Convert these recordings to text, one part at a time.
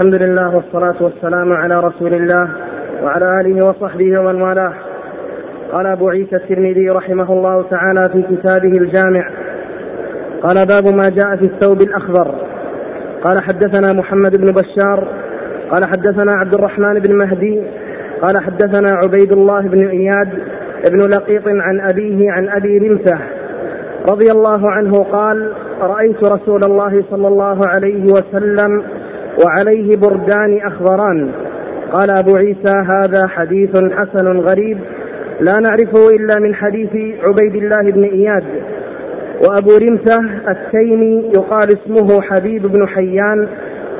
الحمد لله والصلاة والسلام على رسول الله وعلى آله وصحبه ومن والاه. قال أبو عيسى الترمذي رحمه الله تعالى في كتابه الجامع. قال باب ما جاء في الثوب الأخضر. قال حدثنا محمد بن بشار. قال حدثنا عبد الرحمن بن مهدي. قال حدثنا عبيد الله بن إياد بن لقيط عن أبيه عن أبي رمثة رضي الله عنه قال رأيت رسول الله صلى الله عليه وسلم وعليه بردان أخضران. قال أبو عيسى هذا حديث حسن غريب لا نعرفه إلا من حديث عبيد الله بن إياد. وأبو رمثة التيمي يقال اسمه حبيب بن حيان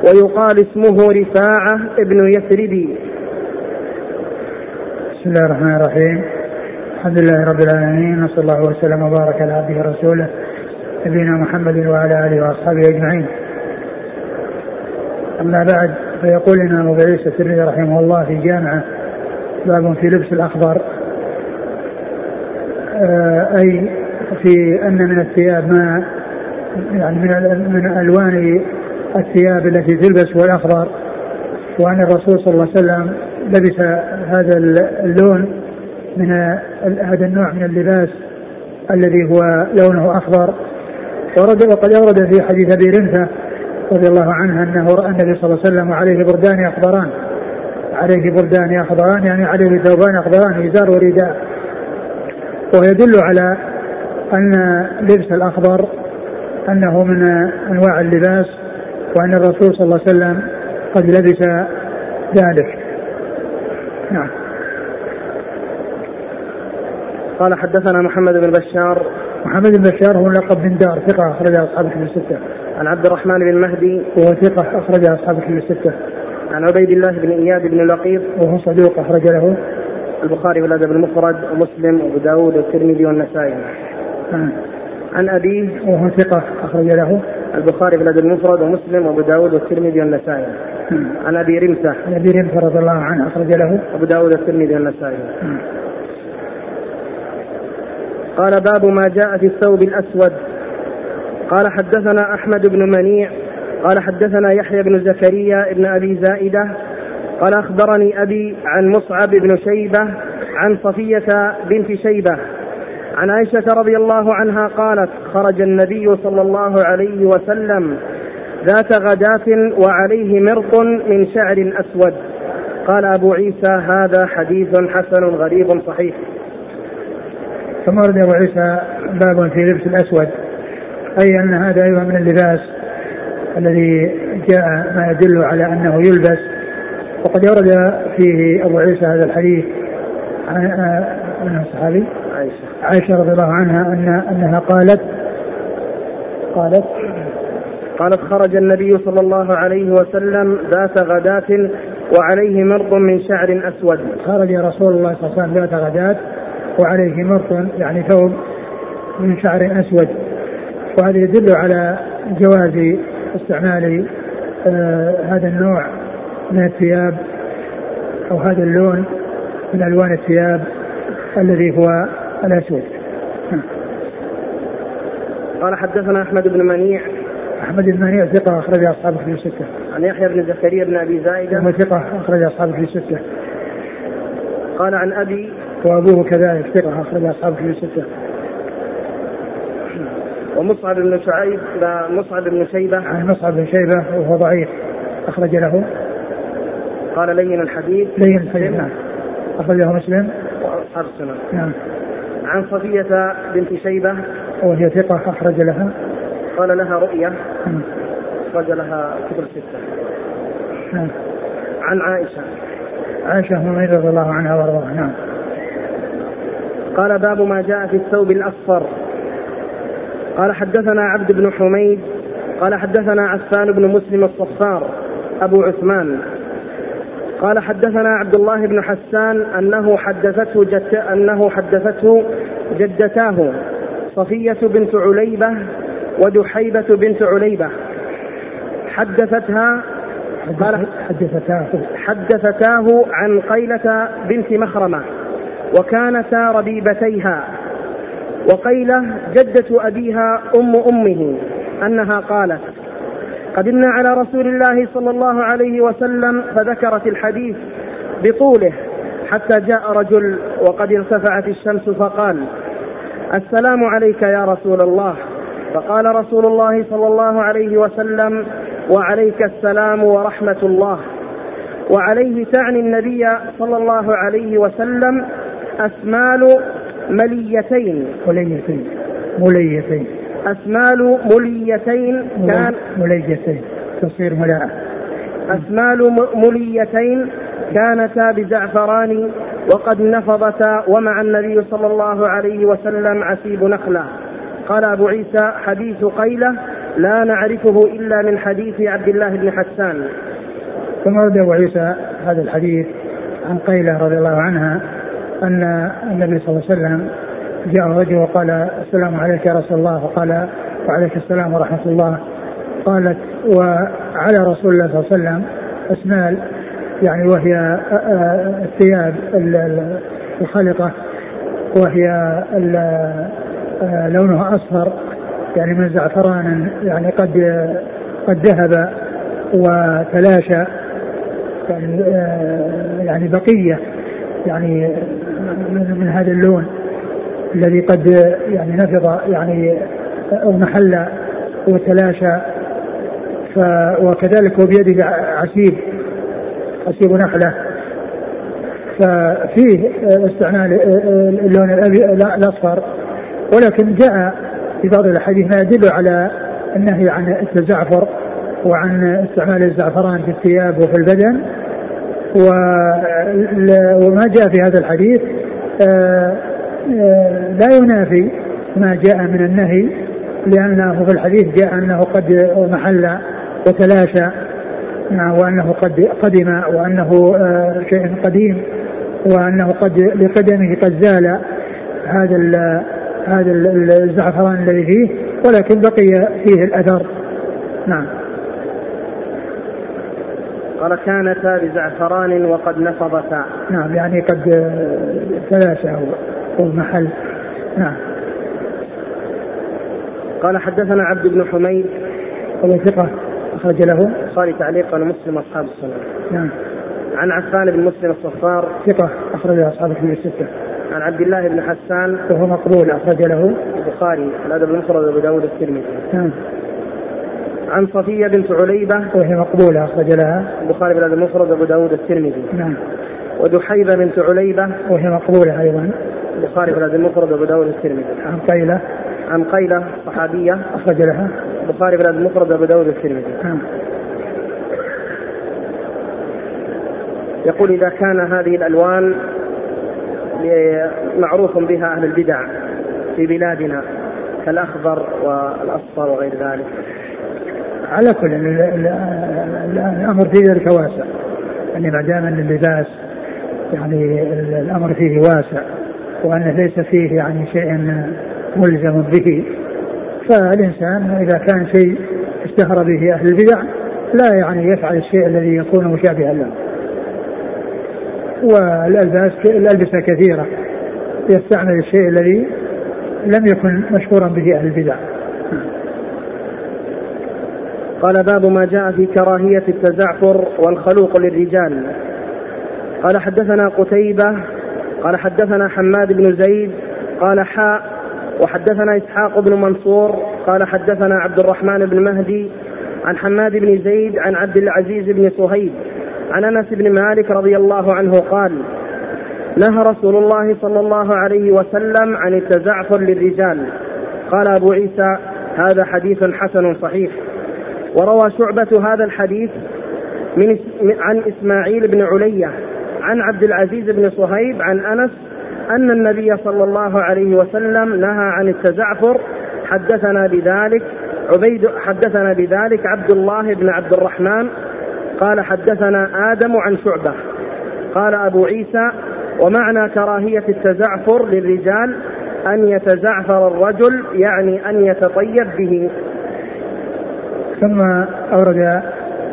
ويقال اسمه رفاعة بن يثربي بسم الله الرحمن الرحيم. الحمد لله رب العالمين وصلى الله وسلم وبارك على عبده ورسوله نبينا محمد وعلى آله وأصحابه أجمعين. أما بعد فيقول لنا أبو عيسى الترمذي رحمه الله في جامعه باب في لبس الأخضر. آه، أي في أن من الثياب ما يعني من من ألوان الثياب التي تلبس والأخضر وأن الرسول صلى الله عليه وسلم لبس هذا اللون من هذا النوع من اللباس الذي هو لونه أخضر. ورد وقد أورد في حديث أبي رمثه رضي الله عنه أنه رأى النبي صلى الله عليه وسلم وعليه بردان أخضران. عليه بردان أخضران يعني عليه ثوبان أخضران ازار ورداء. ويدل على أن لبس الأخضر أنه من أنواع اللباس وأن الرسول صلى الله عليه وسلم قد لبس ذلك. نعم. قال حدثنا محمد بن بشار. محمد بن بشار هو لقب بن دار ثقة أخرج أصحاب الستة. عن عبد الرحمن بن مهدي وهو ثقة أخرج أصحاب كتب الستة. عن عبيد الله بن إياد بن لقيط وهو صدوق أخرج له البخاري والأدب المفرد ومسلم وأبو داود والترمذي والنسائي. آه. عن أبيه وهو ثقة أخرج له البخاري في الأدب المفرد ومسلم وأبو داود والترمذي والنسائي. آه. عن أبي رمثة عن أبي رمثة رضي الله عنه أخرج له أبو داود والترمذي والنسائي. آه. قال باب ما جاء في الثوب الأسود قال حدثنا أحمد بن منيع قال حدثنا يحيى بن زكريا بن أبي زائدة قال أخبرني أبي عن مصعب بن شيبة عن صفية بنت شيبة عن عائشة رضي الله عنها قالت خرج النبي صلى الله عليه وسلم ذات غداة وعليه مرق من شعر أسود. قال أبو عيسى هذا حديث حسن غريب صحيح. ثم ورد أبو عيسى باب في لبس الأسود. أي أن هذا أيضا من اللباس الذي جاء ما يدل على أنه يلبس. وقد ورد فيه أبو عيسى هذا الحديث عن من الصحابي؟ عائشة. عائشة رضي الله عنها ان أنها قالت قالت قالت خرج النبي صلى الله عليه وسلم ذات غداة وعليه مرض من شعر أسود. خرج رسول الله صلى الله عليه وسلم ذات غداة وعليه مرط يعني ثوب من شعر أسود. وهذا يدل على جواز استعمال آه هذا النوع من الثياب أو هذا اللون من ألوان الثياب الذي هو الأسود. قال حدثنا أحمد بن منيع أحمد بن منيع ثقة أخرج اصحابه في الستة. عن يحيى بن زكريا بن أبي زائده ثم ثقة أخرج اصحابه في الستة. قال عن أبي وأبوه كذلك ثقة أخرج اصحابه في الستة. ومصعب بن شعيب مصعب بن شيبه عن مصعب بن شيبه وهو ضعيف. أخرج له. قال لين الحديث. لين الحديث نعم. أخرجه مسلم. وأصحاب السنن نعم. عن صفية بنت شيبة وهي ثقة أخرج لها. قال لها رؤية. نعم. أخرج لها كتب الستة نعم. عن عائشة. عائشة أم رضي الله عنها وأرضاها نعم. قال باب ما جاء في الثوب الأصفر. قال حدثنا عبد بن حميد قال حدثنا عفان بن مسلم الصفار أبو عثمان. قال حدثنا عبد الله بن حسان أنه حدثته جت أنه حدثته جدتاه صفية بنت عليبة ودحيبة بنت عليبة. حدثتها قال حدثتاه. حدثتاه عن قيلة بنت مخرمة وكانتا ربيبتيها. وقيلة جدة أبيها أم أمه أنها قالت قدمنا على رسول الله صلى الله عليه وسلم فذكرت الحديث بطوله حتى جاء رجل وقد ارتفعت الشمس فقال السلام عليك يا رسول الله. فقال رسول الله صلى الله عليه وسلم وعليك السلام ورحمة الله. وعليه تعني النبي صلى الله عليه وسلم أسمال مليتين. مليتين. مليتين. أسمال مليتين كان مليتين. تصير ملاءة أسمال مليتين كانتا بزعفران وقد نفضتا ومع النبي صلى الله عليه وسلم عسيب نخلة. قال أبو عيسى حديث قيلة لا نعرفه إلا من حديث عبد الله بن حسان. ثم ورد أبو عيسى هذا الحديث عن قيلة رضي الله عنها أن النبي صلى الله عليه وسلم جاء رجل وقال السلام عليك يا رسول الله فقال وعليك السلام ورحمة الله. قالت وعلى رسول الله صلى الله عليه وسلم أسمال يعني وهي الثياب الخلقة وهي لونها أصفر يعني من زعفران يعني قد قد ذهب وتلاشى يعني يعني بقية يعني من هذا اللون الذي قد يعني نفض يعني أو محل وتلاشى ف وكذلك وبيده عسيب عسيب نخلة. ففيه استعمال اللون الأصفر ولكن جاء في بعض الأحاديث ما يدل على النهي عن التزعفر وعن استعمال الزعفران في الثياب وفي البدن وما جاء في هذا الحديث لا ينافي ما جاء من النهي لأنه في الحديث جاء أنه قد محل وتلاشى نعم، وأنه قد قدم وأنه آه، شيء قديم وأنه قد لقدمه قد زال هذا هذا الزعفران الذي فيه ولكن بقي فيه الأثر. نعم. قال كانتا بزعفران وقد نفضتا. نعم يعني قد تلاشى أو محل. نعم. قال حدثنا عبد بن حميد. وهو ثقة أخرج له. البخاري تعليقا ومسلم أصحاب السنة. نعم. عن عفان بن مسلم الصفار. ثقة أخرج أصحاب الكتب الستة. عن عبد الله بن حسان. وهو مقبول أخرج له. البخاري الأدب المفرد أبو داود الترمذي. نعم. عن صفية بنت عليبة. وهي مقبولة أخرج لها البخاري بن المفرد أبو داود الترمذي. نعم. ودحيبة بنت عليبة. وهي مقبولة أيضا. البخاري بن المفرد أبو داود الترمذي. عن قيلة. عن قيلة صحابية. أخرج لها البخاري بن المفرد أبو داود الترمذي. نعم. يقول إذا كان هذه الألوان معروف بها أهل البدع في بلادنا كالأخضر والأصفر وغير ذلك. على كل الأمر في ذلك واسع. يعني ما دام أن اللباس يعني الأمر فيه واسع وأن ليس فيه يعني شيء ملزم به فالإنسان إذا كان شيء اشتهر به أهل البدع لا يعني يفعل الشيء الذي يكون مشابها له. والألباس الألبسة كثيرة يستعمل الشيء الذي لم يكن مشهورا به أهل البدع. قال باب ما جاء في كراهية التزعفر والخلوق للرجال. قال حدثنا قتيبة قال حدثنا حماد بن زيد قال حاء وحدثنا إسحاق بن منصور قال حدثنا عبد الرحمن بن مهدي عن حماد بن زيد عن عبد العزيز بن صهيب عن أنس بن مالك رضي الله عنه قال نهى رسول الله صلى الله عليه وسلم عن التزعفر للرجال. قال أبو عيسى هذا حديث حسن صحيح. وروى شعبة هذا الحديث من عن إسماعيل بن علية عن عبد العزيز بن صهيب عن أنس أن النبي صلى الله عليه وسلم نهى عن التزعفر. حدثنا بذلك عبيد حدثنا بذلك عبد الله بن عبد الرحمن. قال حدثنا آدم عن شعبة. قال أبو عيسى ومعنى كراهية التزعفر للرجال أن يتزعفر الرجل يعني أن يتطيب به. ثم أورد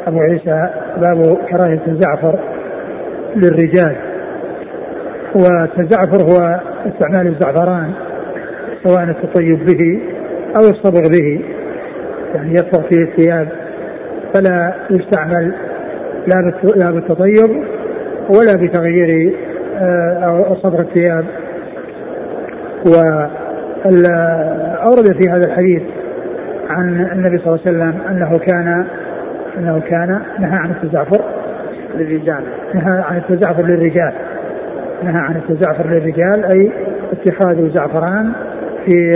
أبو عيسى باب كراهية الزعفر للرجال. والتزعفر هو استعمال الزعفران سواء التطيب به أو الصبغ به. يعني يصبغ فيه الثياب فلا يستعمل لا بالتطيب ولا بتغيير آه، صبغ الثياب. وأورد في هذا الحديث عن النبي صلى الله عليه وسلم أنه كان أنه كان نهى عن التزعفر للرجال. نهى عن التزعفر للرجال. نهى عن التزعفر للرجال أي اتخاذ زعفران في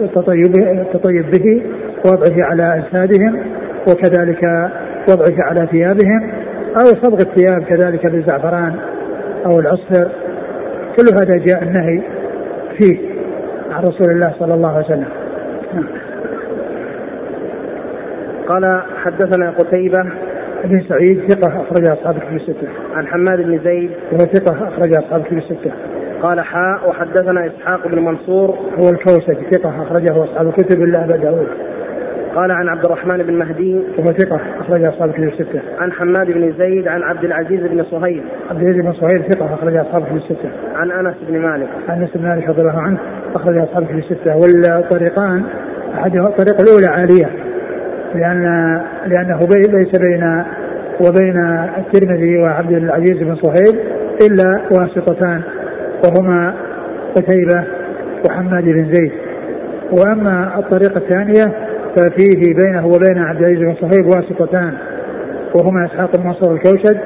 التطيب التطيب به ووضعه على أجسادهم وكذلك وضعه على ثيابهم أو صبغ الثياب كذلك بالزعفران أو العصفر. كل هذا جاء النهي فيه عن رسول الله صلى الله عليه وسلم. نعم. قال حدثنا قتيبة بن سعيد ثقة أخرج أصحاب الكتب الستة. عن حماد بن زيد وهو ثقة أخرج أصحاب الكتب الستة. قال حاء وحدثنا إسحاق بن منصور هو الكوسج ثقة أخرجه أصحاب الكتب إلا أبا داود قال عن عبد الرحمن بن مهدي وهو ثقة أخرج أصحاب الكتب الستة. عن حماد بن زيد عن عبد العزيز بن صهيب. عبد العزيز بن صهيب ثقة أخرج أصحاب الكتب الستة. عن أنس بن مالك. عن أنس بن مالك رضي الله عنه أخرج أصحاب الكتب الستة والطريقان أحدها الطريقة الأولى عالية لأن لأنه ليس بين وبين الترمذي وعبد العزيز بن صهيب إلا واسطتان وهما قتيبة وحماد بن زيد. وأما الطريقة الثانية ففيه بينه وبين عبد العزيز بن صهيب واسطتان وهما إسحاق بن منصور الكوشد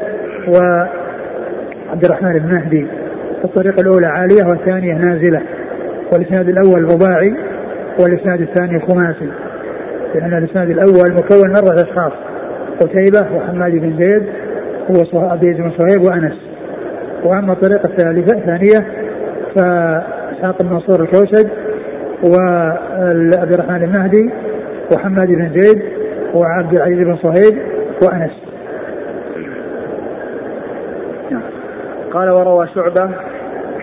وعبد الرحمن بن مهدي. الطريقة الأولى عالية والثانية نازلة والإسناد الأول رباعي والإسناد الثاني خماسي. لأن الإسناد الأول مكون من أربعة أشخاص قتيبة وحماد بن زيد هو العزيز بن صهيب وأنس وأما الطريقة الثالثة الثانية فإسحاق بن منصور الكوسج وعبد الرحمن المهدي وحماد بن زيد وعبد العزيز بن صهيب وأنس. قال وروى شعبة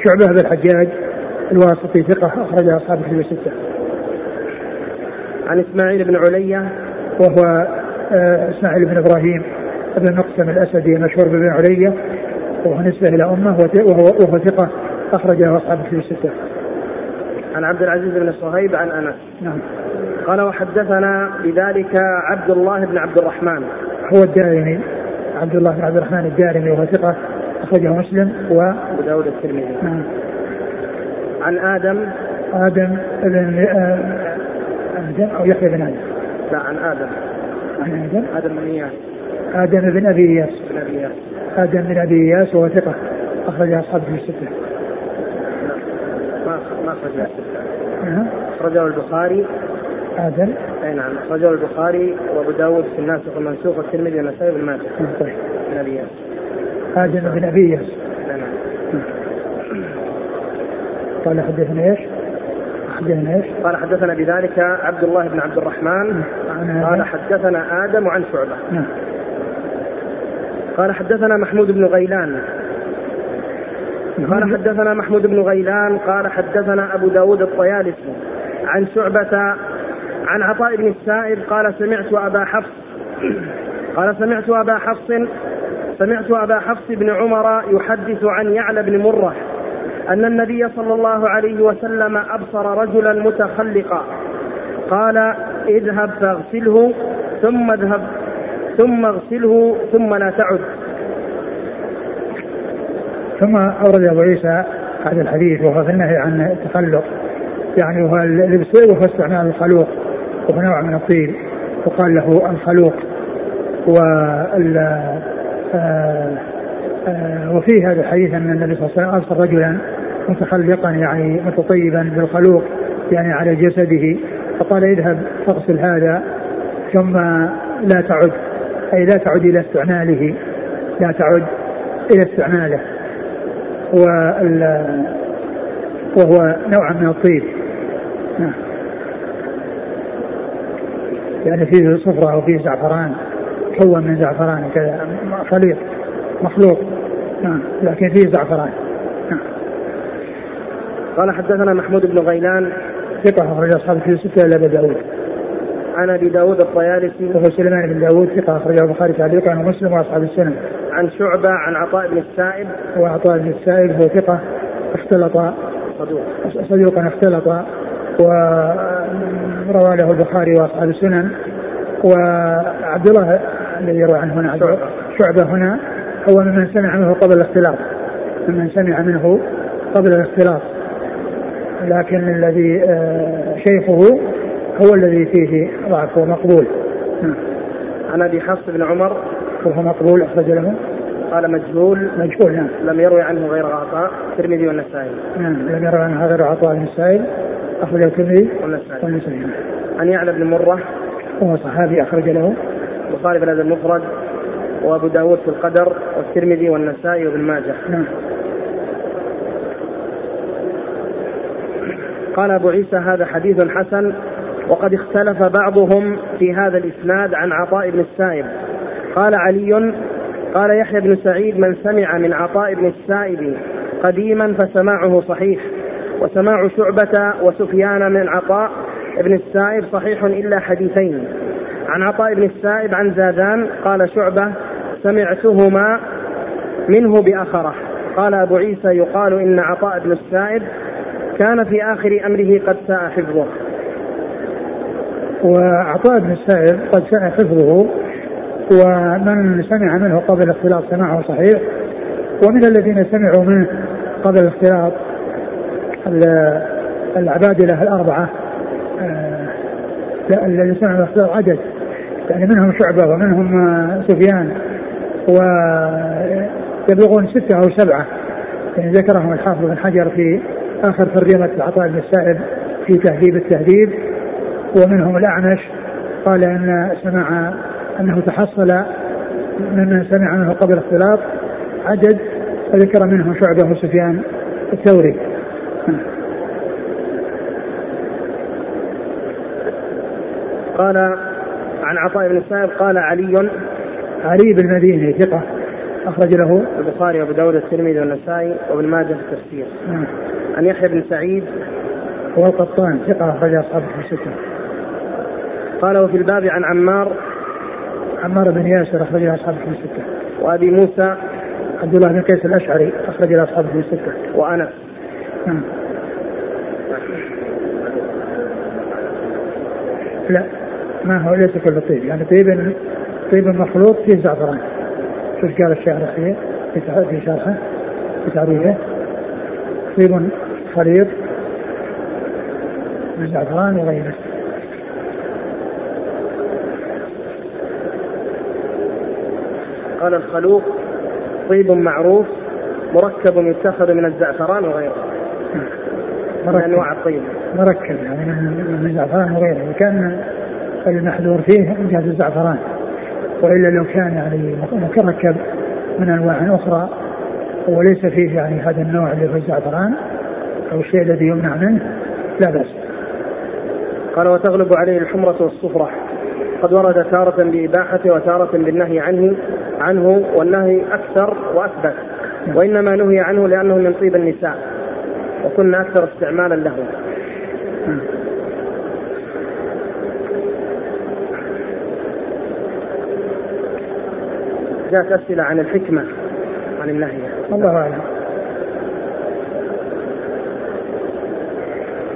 شعبة بن الحجاج الواسطي ثقة اخرج أصحاب الكتب الستة. عن إسماعيل بن علية وهو آه، إسماعيل بن إبراهيم بن مقسم الأسدي المشهور بن علية وهو نسبة إلى أمه وهو وهو ثقة أخرجه أصحاب الكتب الستة. عن عبد العزيز بن صهيب عن أنس. نعم. قال وحدثنا بذلك عبد الله بن عبد الرحمن هو الدارمي عبد الله بن عبد الرحمن الدارمي وهو ثقة أخرجه مسلم و أبو داود الترمذي نعم عن آدم آدم بن آدم أو يحيى بن آدم؟ لا عن آدم. عن آدم؟ آدم بن إياس. آدم بن أبي إياس. آدم بن أبي إياس وهو ثقة. أخرج أصحابه في الستة. ما ما أخرج أخرجه البخاري. آدم. أي نعم. أخرجه البخاري وأبو داود في الناسخ والمنسوخ والترمذي والنسائي بن ماجه. طيب. بن أبي إياس. آدم بن أبي إياس. نعم. قال حدثنا إيش؟ حدثنا إيش؟ قال حدثنا بذلك عبد الله بن عبد الرحمن. قال حدثنا آدم عن شعبة. نعم. قال حدثنا محمود بن غيلان. قال حدثنا محمود بن غيلان. قال حدثنا أبو داود الطيالسي. عن شعبة عن عطاء بن السائب قال سمعت أبا حفص. قال سمعت أبا حفص سمعت أبا حفص بن عمر يحدث عن يعلى بن مرة. أن النبي صلى الله عليه وسلم أبصر رجلا متخلقا. قال اذهب فاغسله ثم اذهب ثم اغسله ثم لا تعد. ثم أورد أبو عيسى هذا الحديث وهو في النهي عن التخلق. يعني وهو اللبس وهو استعمال الخلوق وهو نوع من الطين وقال له الخلوق و آه، آه، وفي هذا الحديث أن النبي صلى الله عليه وسلم ارسل رجلا متخلقا يعني متطيبا بالخلوق يعني على جسده. فقال اذهب فاغسل هذا ثم لا تعد أي لا تعد إلى استعماله لا تعد إلى استعماله. وهو نوع من الطيب. نعم. يعني فيه صفرة وفيه زعفران كون من زعفران كذا خليط مخلوط نعم. لكن فيه زعفران. قال حدثنا محمود بن غيلان ثقة أخرج أصحاب في ستة إلى أبي داود. عن أبي داود الطيالسي وهو سليمان بن داود ثقة أخرجه البخاري تعليقا ومسلم وأصحاب السنة عن شعبة عن عطاء بن السائب. وعطاء بن السائب هو ثقة اختلط. صدوق. صدوقا اختلط. وروى له البخاري وأصحاب السنن. وعبد الله الذي يروي عنه هنا شعبة. شعبة هنا هو ممن سمع منه قبل الاختلاط. ممن سمع منه قبل الاختلاط. لكن الذي آه، شيخه هو الذي فيه ضعف ومقبول. عن أبي حفص بن عمر. وهو مقبول أخرج له. قال مجهول. مجهول نعم. لم يروي عنه غير عطاء الترمذي والنسائي. نعم لم يروي عنه غير عطاء النسائي اخرجه الترمذي والنسائي. والنسائي عن يعلى بن مرة. وهو صحابي أخرج له. البخاري في الادب المفرد. وأبو داود في القدر. والترمذي والنسائي وابن ماجه. نعم. قال أبو عيسى هذا حديث حسن وقد اختلف بعضهم في هذا الإسناد عن عطاء بن السائب. قال علي قال يحيى بن سعيد من سمع من عطاء بن السائب قديما فسماعه صحيح وسماع شعبة وسفيان من عطاء بن السائب صحيح إلا حديثين. عن عطاء بن السائب عن زادان قال شعبة سمعتهما منه بأخرة. قال أبو عيسى يقال إن عطاء بن السائب كان في آخر أمره قد ساء حفظه. وعطاء بن السائب قد ساء حفظه ومن سمع منه قبل الاختلاط سماعه صحيح ومن الذين سمعوا منه قبل الاختلاط العبادلة الأربعة آه، الذين سمعوا الاختلاط عدد يعني منهم شعبة ومنهم آه، سفيان ويبلغون ستة أو سبعة يعني ذكرهم الحافظ بن حجر في آخر ترجمة عطاء بن السائب في تهذيب التهذيب ومنهم الأعمش قال أن سمع أنه تحصل ممن سمع منه قبل الاختلاط عدد فذكر منهم شعبة وسفيان الثوري. قال عن عطاء بن السائب قال علي. علي بن مديني ثقة أخرج له. البخاري وأبو داود الترمذي والنسائي وابن ماجه في التفسير. عن يحيى بن سعيد هو القطان ثقة أخرج أصحابه في الستة. قال وفي الباب عن عمار عمار بن ياسر أخرج أصحابه في الستة. وأبي موسى عبد الله بن قيس الأشعري أخرج أصحابه في الستة. وأنس. نعم. لا ما هو ليس كل طيب يعني طيب طيب مخلوط فيه زعفران شوف قال الشاعر في شرحه في تعريفه طيب خليط بالزعفران وغيره. قال الخلوق طيب معروف مركب يتخذ من الزعفران وغيره. مركب. من أنواع الطيب؟ مركب يعني من الزعفران وغيره. كان المحذور فيه من جهه الزعفران وإلا لو كان يعني متركب من أنواع أخرى وليس فيه يعني هذا النوع اللي هو الزعفران أو الشيء الذي يمنع منه لا بأس. قال وتغلب عليه الحمرة والصفرة قد ورد تارة بإباحته وتارة بالنهي عنه عنه والنهي أكثر وأثبت نعم. وإنما نهي عنه لأنه من طيب النساء وكنا أكثر استعمالا له نعم. جاءت أسئلة عن الحكمة عن النهي الله أعلم.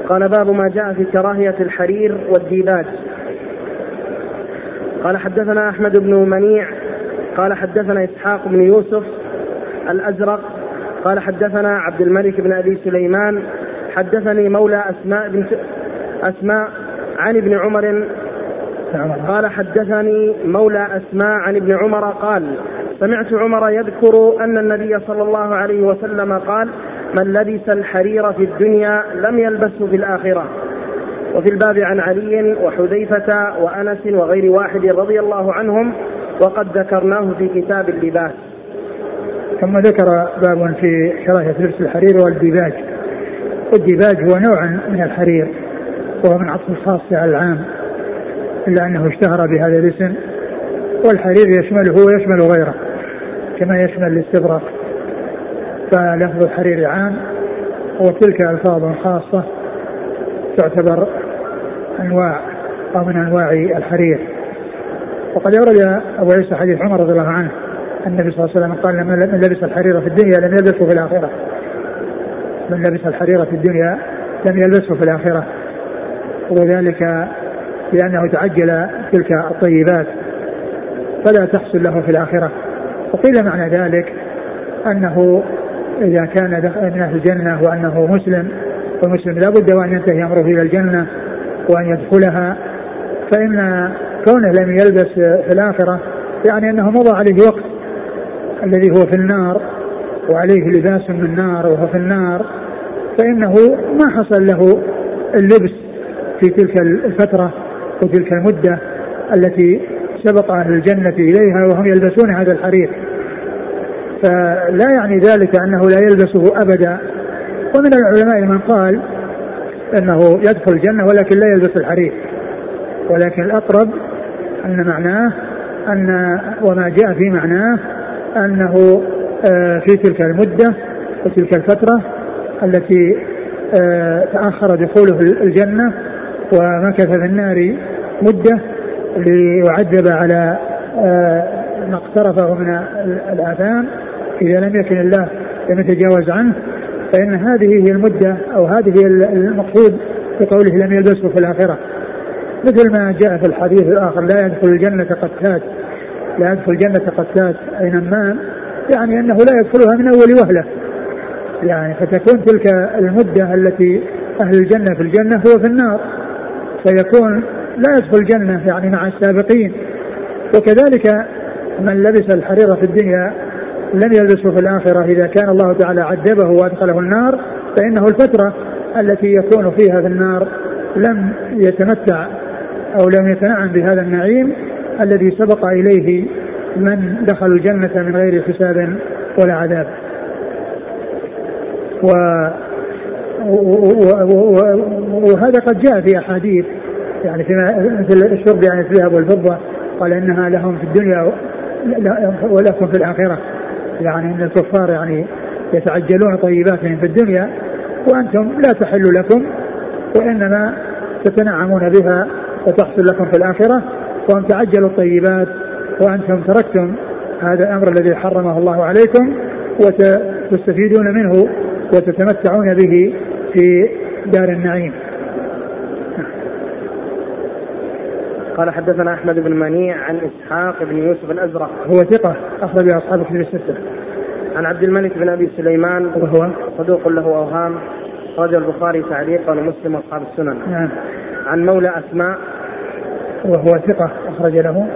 قال باب ما جاء في كراهية الحرير والديباج. قال حدثنا أحمد بن منيع. قال حدثنا إسحاق بن يوسف الأزرق. قال حدثنا عبد الملك بن أبي سليمان. حدثني مولى أسماء بنت أسماء عن ابن عمر. قال حدثني مولى أسماء عن ابن عمر قال سمعت عمر يذكر أن النبي صلى الله عليه وسلم قال من لبس الحرير في الدنيا لم يلبسه في الآخرة. وفي الباب عن علي وحذيفة وأنس وغير واحد رضي الله عنهم وقد ذكرناه في كتاب اللباس. ثم ذكر باب في كراهية لبس الحرير والديباج. والديباج هو نوع من الحرير وهو من عطف الخاص على العام إلا أنه اشتهر بهذا الاسم والحرير يشمله ويشمل غيره. كما يشمل الاستبرق فلفظ الحرير عام وتلك ألفاظ خاصة تعتبر أنواع أو من أنواع الحرير. وقد أورد أبو عيسى حديث عمر رضي الله عنه النبي صلى الله عليه وسلم قال من لبس الحرير في الدنيا لم يلبسه في الآخرة. من لبس الحرير في الدنيا لم يلبسه في الآخرة. وذلك لأنه تعجل تلك الطيبات فلا تحصل له في الآخرة. وقيل معنى ذلك أنه إذا كان من أهل الجنة وأنه مسلم والمسلم لا بد وأن ينتهي أمره إلى الجنة وأن يدخلها فإن كونه لم يلبس في الآخرة يعني أنه مضى عليه وقت الذي هو في النار وعليه لباس من نار وهو في النار فإنه ما حصل له اللبس في تلك الفترة وتلك المدة التي سبق أهل الجنة إليها وهم يلبسون هذا الحرير. فلا يعني ذلك أنه لا يلبسه أبدا. ومن العلماء من قال أنه يدخل الجنة ولكن لا يلبس الحرير. ولكن الأقرب أن معناه أن وما جاء في معناه أنه آه، في تلك المدة وتلك الفترة التي آه، تأخر دخوله الجنة ومكث في النار مدة ليعذب على آه، ما اقترفه من الآثام إذا لم يكن الله لم يتجاوز عنه فإن هذه هي المدة أو هذه هي المقصود بقوله لم يلبسه في الآخرة. مثل ما جاء في الحديث الآخر لا يدخل الجنة قتات لا يدخل الجنة قتات أي نمام يعني أنه لا يدخلها من أول وهلة. يعني فتكون تلك المدة التي أهل الجنة في الجنة هو في النار. فيكون لا يدخل الجنة يعني مع السابقين. وكذلك من لبس الحرير في الدنيا لم يلبسه في الآخرة إذا كان الله تعالى عذبه وأدخله النار فإنه الفترة التي يكون فيها في النار لم يتمتع أو لم يتنعم بهذا النعيم الذي سبق إليه من دخل الجنة من غير حساب ولا عذاب. و وهذا قد جاء في أحاديث يعني فيما مثل الشرب يعني الذهب والفضة قال إنها لهم في الدنيا ولكم في الآخرة. يعني إن الكفار يعني يتعجلون طيباتهم في الدنيا وأنتم لا تحل لكم وإنما تتنعمون بها وتحصل لكم في الآخرة. وأن تعجلوا الطيبات وأنتم تركتم هذا الأمر الذي حرمه الله عليكم وتستفيدون منه وتتمتعون به في دار النعيم. قال حدثنا أحمد بن منيع عن إسحاق بن يوسف الأزرق. هو ثقة أخرج اصحاب كتب الستة. عن عبد الملك بن أبي سليمان. وهو صدوق له أوهام. رجل البخاري تعليقا ومسلم واصحاب السنن. نعم. عن مولى أسماء. وهو ثقة أخرج له.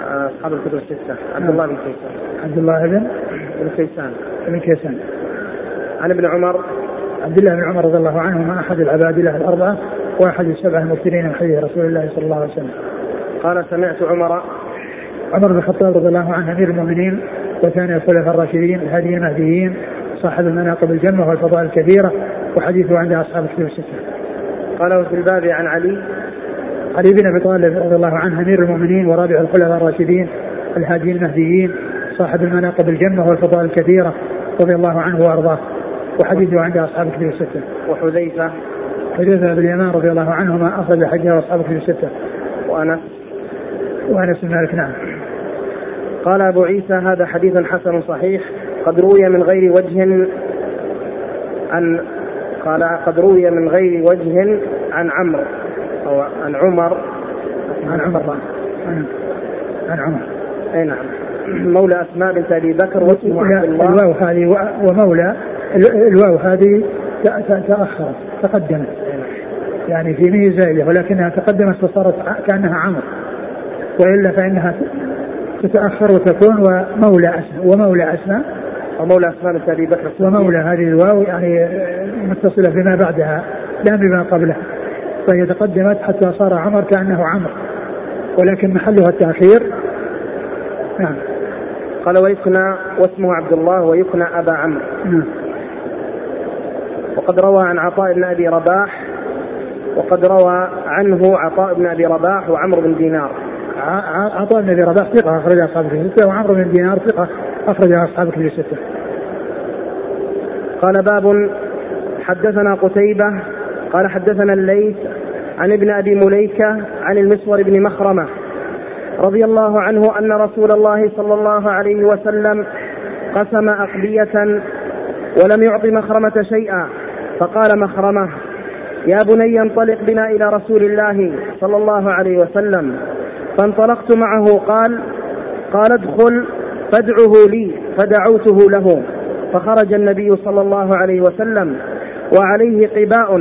أصحاب الكتب الستة. عبد الله بن كيسان. عبد الله بن؟ بن كيسان. بن كيسان. عن ابن عمر. عبد الله بن عمر رضي الله عنهما أحد العبادله الأربعة وأحد السبعة المكثرين من حديث رسول الله صلى الله عليه وسلم. قال سمعت عمر عمر بن الخطاب رضي الله عنه أمير المؤمنين وثاني الخلفاء الراشدين الهاديين المهديين صاحب المناقب الجمة والفضائل الكثيره وحديثه عند أصحاب الكتب الستة. قال في الباب عن علي علي بن أبي طالب رضي الله عنه أمير المؤمنين ورابع الخلفاء الراشدين الهاديين المهديين صاحب المناقب الجمة والفضائل الكثيره رضي الله عنه وأرضاه وحديثه عند أصحاب الكتب الستة. وحذيفة. حذيفة بن اليمان رضي الله عنهما أخرج حجه واصحاب الكتب الستة. وانس وأنس بن مالك نعم. قال أبو عيسى هذا حديث حسن صحيح. قد روي من غير وجه عن قال قد روي من غير وجه عن عمرو. أو عن عمر. عن عمر. عن, عن عمر. أي نعم. مولى أسماء بنت أبي بكر واسمه عبد الله. هذه ومولى الواو هذه تأخرت تقدمت. يعني في ميزة زايده ولكنها تقدمت فصارت كأنها عمر. وإلا فإنها تتأخر وتكون ومولى أسماء ومولى أسماء. ومولى أسماء بنت ابي بكر ومولى هذه الواو يعني متصلة بما بعدها لا بما قبلها. فهي تقدمت حتى صار عمر كأنه عمر. ولكن محلها التأخير نعم. قال ويكنى واسمه عبد الله ويكنى أبا عمرو. نعم. وقد روى عن عطاء بن أبي رباح وقد روى عنه عطاء بن أبي رباح وعمرو بن دينار. عطاء بن أبي رباح ثقة أخرج أصحاب الكتب السته وعمرو بن دينار ثقة أخرج أصحاب الكتب الستة. قال باب حدثنا قتيبة قال حدثنا الليث عن ابن أبي مليكة عن المسور بن مخرمة رضي الله عنه أن رسول الله صلى الله عليه وسلم قسم أقبية ولم يعط مخرمة شيئا. فقال مخرمة يا بني انطلق بنا إلى رسول الله صلى الله عليه وسلم. فانطلقت معه قال قال ادخل فادعه لي فدعوته له. فخرج النبي صلى الله عليه وسلم وعليه قباء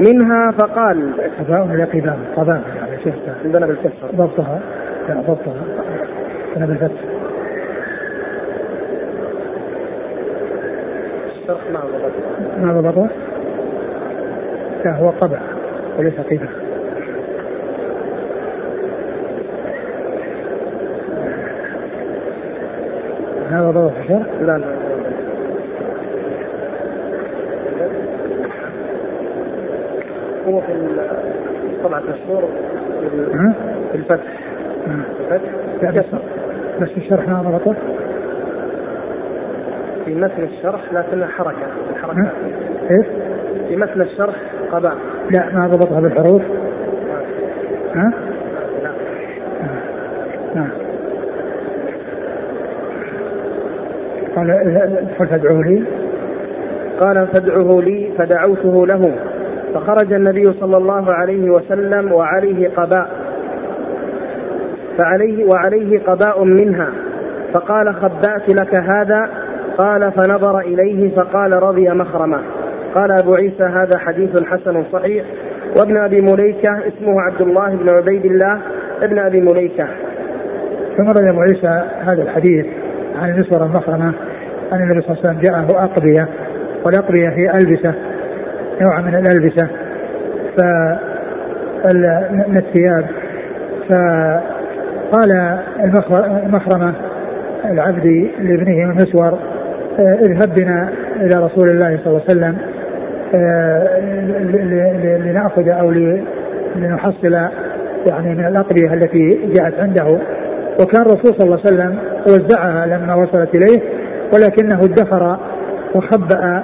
منها فقال قباء ولا قباء؟ قباء. يعني شيخ عندنا بالكسر. ضبطها. لا ضبطها. أنا بالفتح. الشرح ما ضبطها ما ضبطه؟ لا هو قبع وليس قباء هذا ضبط الشرح؟ لا لا هو في طبعة الشهور ها؟ في الفتح. الفتح بس الشرح ما ضبطه؟ في متن الشرح لكنها حركة؟ الحركات إيش؟ في متن الشرح قباء لا ما ضبطها بالحروف. ها؟ لا نعم قال ادخل فادعوه لي. قال فادعه لي فدعوته له. فخرج النبي صلى الله عليه وسلم وعليه قباء فعليه وعليه قباء منها. فقال خبأت لك هذا؟ قال فنظر إليه فقال رضي مخرمة قال أبو عيسى هذا حديث حسن صحيح. وابن أبي مليكة اسمه عبد الله بن عبيد الله ابن أبي مليكة. ثم أبو عيسى هذا الحديث عن المسور المخرمة أن النبي صلى الله عليه وسلم جاءه اقبيه والاقبيه هي ألبسة نوع من الألبسة ف من الثياب. فقال المخر- المخرمة العبد لابنه المسور اذهب بنا إلى رسول الله صلى الله عليه وسلم آه، ل- ل- ل- لنأخذ أو ل- لنحصل يعني من الاقبيه التي جاءت عنده. وكان الرسول صلى الله عليه وسلم وزعها لما وصلت إليه ولكنه ادخر وخبأ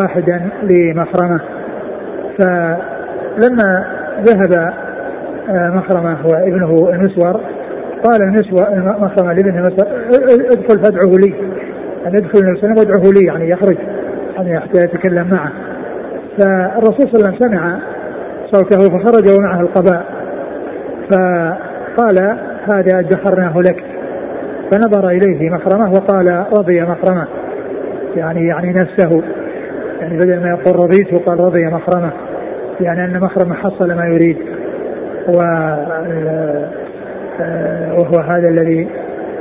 واحدا لمخرمه فلما ذهب آه، مخرمه وابنه المسور قال المسور مخرمه لابنه المسور ادخل فادعه لي. يعني ادخل النبي صلى الله عليه وسلم لي يعني يخرج يعني حتى يتكلم معه. فالرسول صلى الله عليه وسلم سمع صوته فخرج ومعه القباء. فقال هذا ادخرناه لك. فنظر إليه مخرمة وقال رضي مخرمة. يعني يعني نفسه. يعني بدل ما يقول رضيت قال رضي مخرمة. يعني أن مخرمة حصل ما يريد. و آه، وهو هذا الذي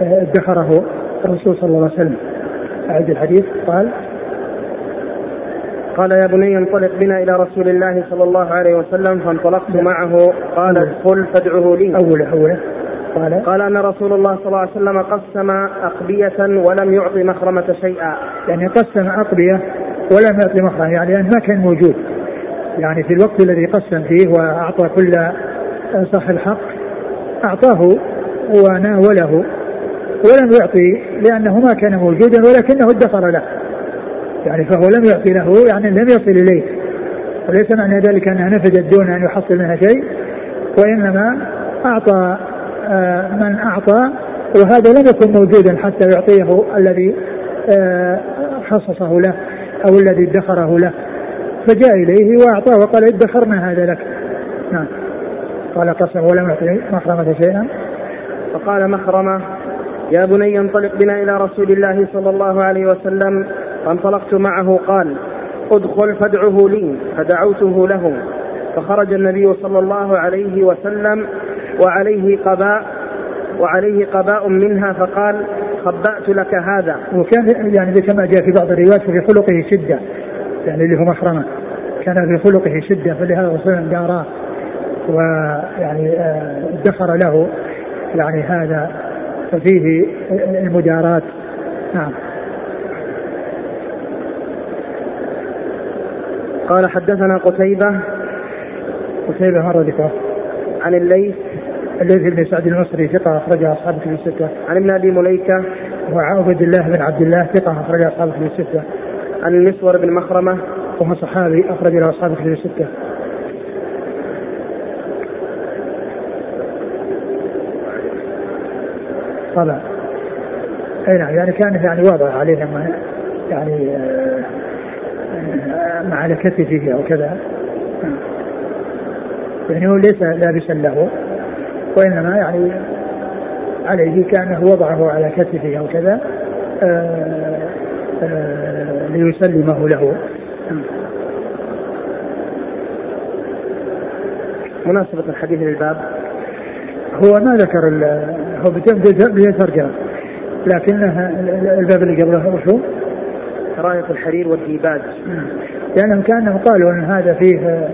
آه، ادخره الرسول صلى الله عليه وسلم. أعد الحديث؟ قال. قال يا بني انطلق بنا إلى رسول الله صلى الله عليه وسلم فانطلقت معه. قال ادخل فادعه لي. أوله أوله. قال. قال أن رسول الله صلى الله عليه وسلم قسم أقبية ولم يعطي مخرمة شيئا. يعني قسم أقبية ولم يعطي مخرج يعني ما كان موجود. يعني في الوقت الذي قسم فيه وأعطى كل صاحب حق أعطاه وناوله. ولم يعطي لأنه ما كان موجودا ولكنه ادخر له. يعني فهو لم يعطي له يعني لم يصل إليه. وليس معنى ذلك أنها نفذت دون أن يحصل منها شيء وإنما أعطى آه، من أعطى وهذا لم يكن موجودا حتى يعطيه الذي آه، خصصه له أو الذي ادخره له. فجاء إليه وأعطاه وقال ادخرنا هذا لك. نعم. قال قسم ولم يعطي مخرمة شيئا. فقال مخرمة. يا بني انطلق بنا إلى رسول الله صلى الله عليه وسلم. فانطلقت معه قال ادخل فادعه لي. فدعوته له فخرج النبي صلى الله عليه وسلم وعليه قباء وعليه قباء منها فقال خبأت لك هذا. وكان يعني كما جاء في بعض الروايات في خلقه شدة. يعني اللي هو مخرمة كان في خلقه شدة فلهذا الرسول داراه. ويعني آه، ادخر له. يعني هذا ففيه المداراة نعم. قال حدثنا قتيبة. قتيبة مرة ذكره عن الليث. الذي بن سعد المصري ثقة أخرجها أصحاب كتب الستة. عن ابن أبي مليكة. وعبد الله بن عبد الله ثقة أخرجها أصحاب كتب الستة. عن المسور بن مخرمة. وهو صحابي أخرج له أصحاب كتب الستة. طبعا أي نعم يعني كان يعني واضح عليه لما يعني آه، مع كتفه أو كذا. يعني هو ليس لابسا له وإنما يعني عليه كأنه وضعه على كتفه أو كذا آه، آه، ليسلمه له. مناسبة الحديث للباب؟ هو ما ذكر هو بترجمة لكنها الباب اللي قبله وشو؟ راية الحرير والديباج. لأنهم كأنهم قالوا أن هذا فيه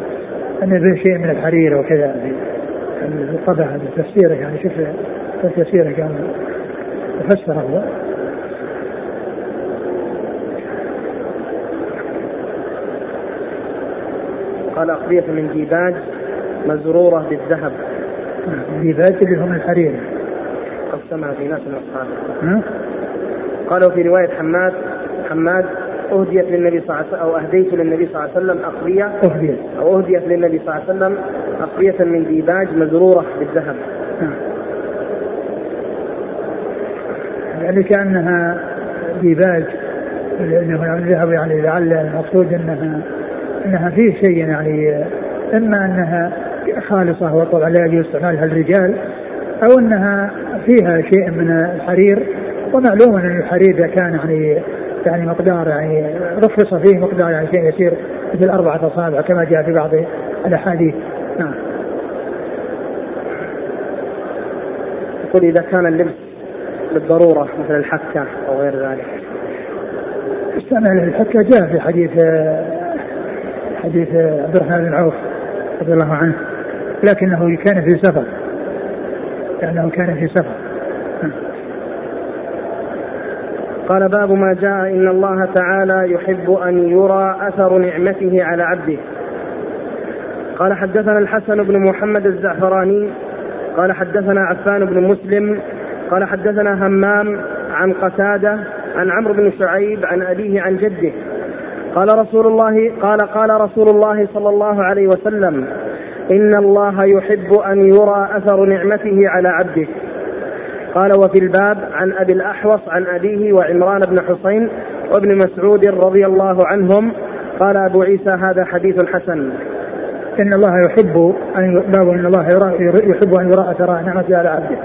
أن فيه شيء من الحرير وكذا. الطبع هذا تفسيره يعني شوف تفسيره كان فسره هو. قال أقبية من ديباج مزرورة بالذهب. ديباج اللي هم الحرير. قسمها في ناس من أصحابه. قالوا في رواية حماد حماد أهديت للنبي صلى الله عليه وسلم أو أهديت للنبي صلى الله عليه وسلم أقبية. أهديت. أو أهديت للنبي صلى الله عليه وسلم أقبية من ديباج مزرورة بالذهب. يعني كأنها ديباج الذهب يعني لعل المقصود أنها أنها فيه شيء يعني إما أنها خالصة وطبعا لا يجوز استعمالها الرجال أو إنها فيها شيء من الحرير ومعلوم إن الحرير إذا كان يعني يعني مقدار يعني رخص فيه مقدار يعني شيء يسير مثل أربعة أصابع كما جاء في بعض الأحاديث. نعم. يقول إذا كان اللبس للضرورة مثل الحكة أو غير ذلك. استعمال الحكة جاء في حديث حديث عبد الرحمن بن عوف رضي الله عنه لكنه كان في سفر. لأنه كان في سفر. قال باب ما جاء إن الله تعالى يحب أن يرى أثر نعمته على عبده. قال حدثنا الحسن بن محمد الزعفراني قال حدثنا عفان بن مسلم قال حدثنا همام عن قتادة عن عمرو بن شعيب عن أبيه عن جده. قال رسول الله قال قال رسول الله صلى الله عليه وسلم إن الله يحب أن يرى أثر نعمته على عبده. قال وفي الباب عن أبي الأحوص عن أبيه وعمران بن حسين وابن مسعود رضي الله عنهم قال أبو عيسى هذا حديث حسن. إن الله يحب أن باب إن الله يرى يحب أن يرى أثر نعمته على عبده.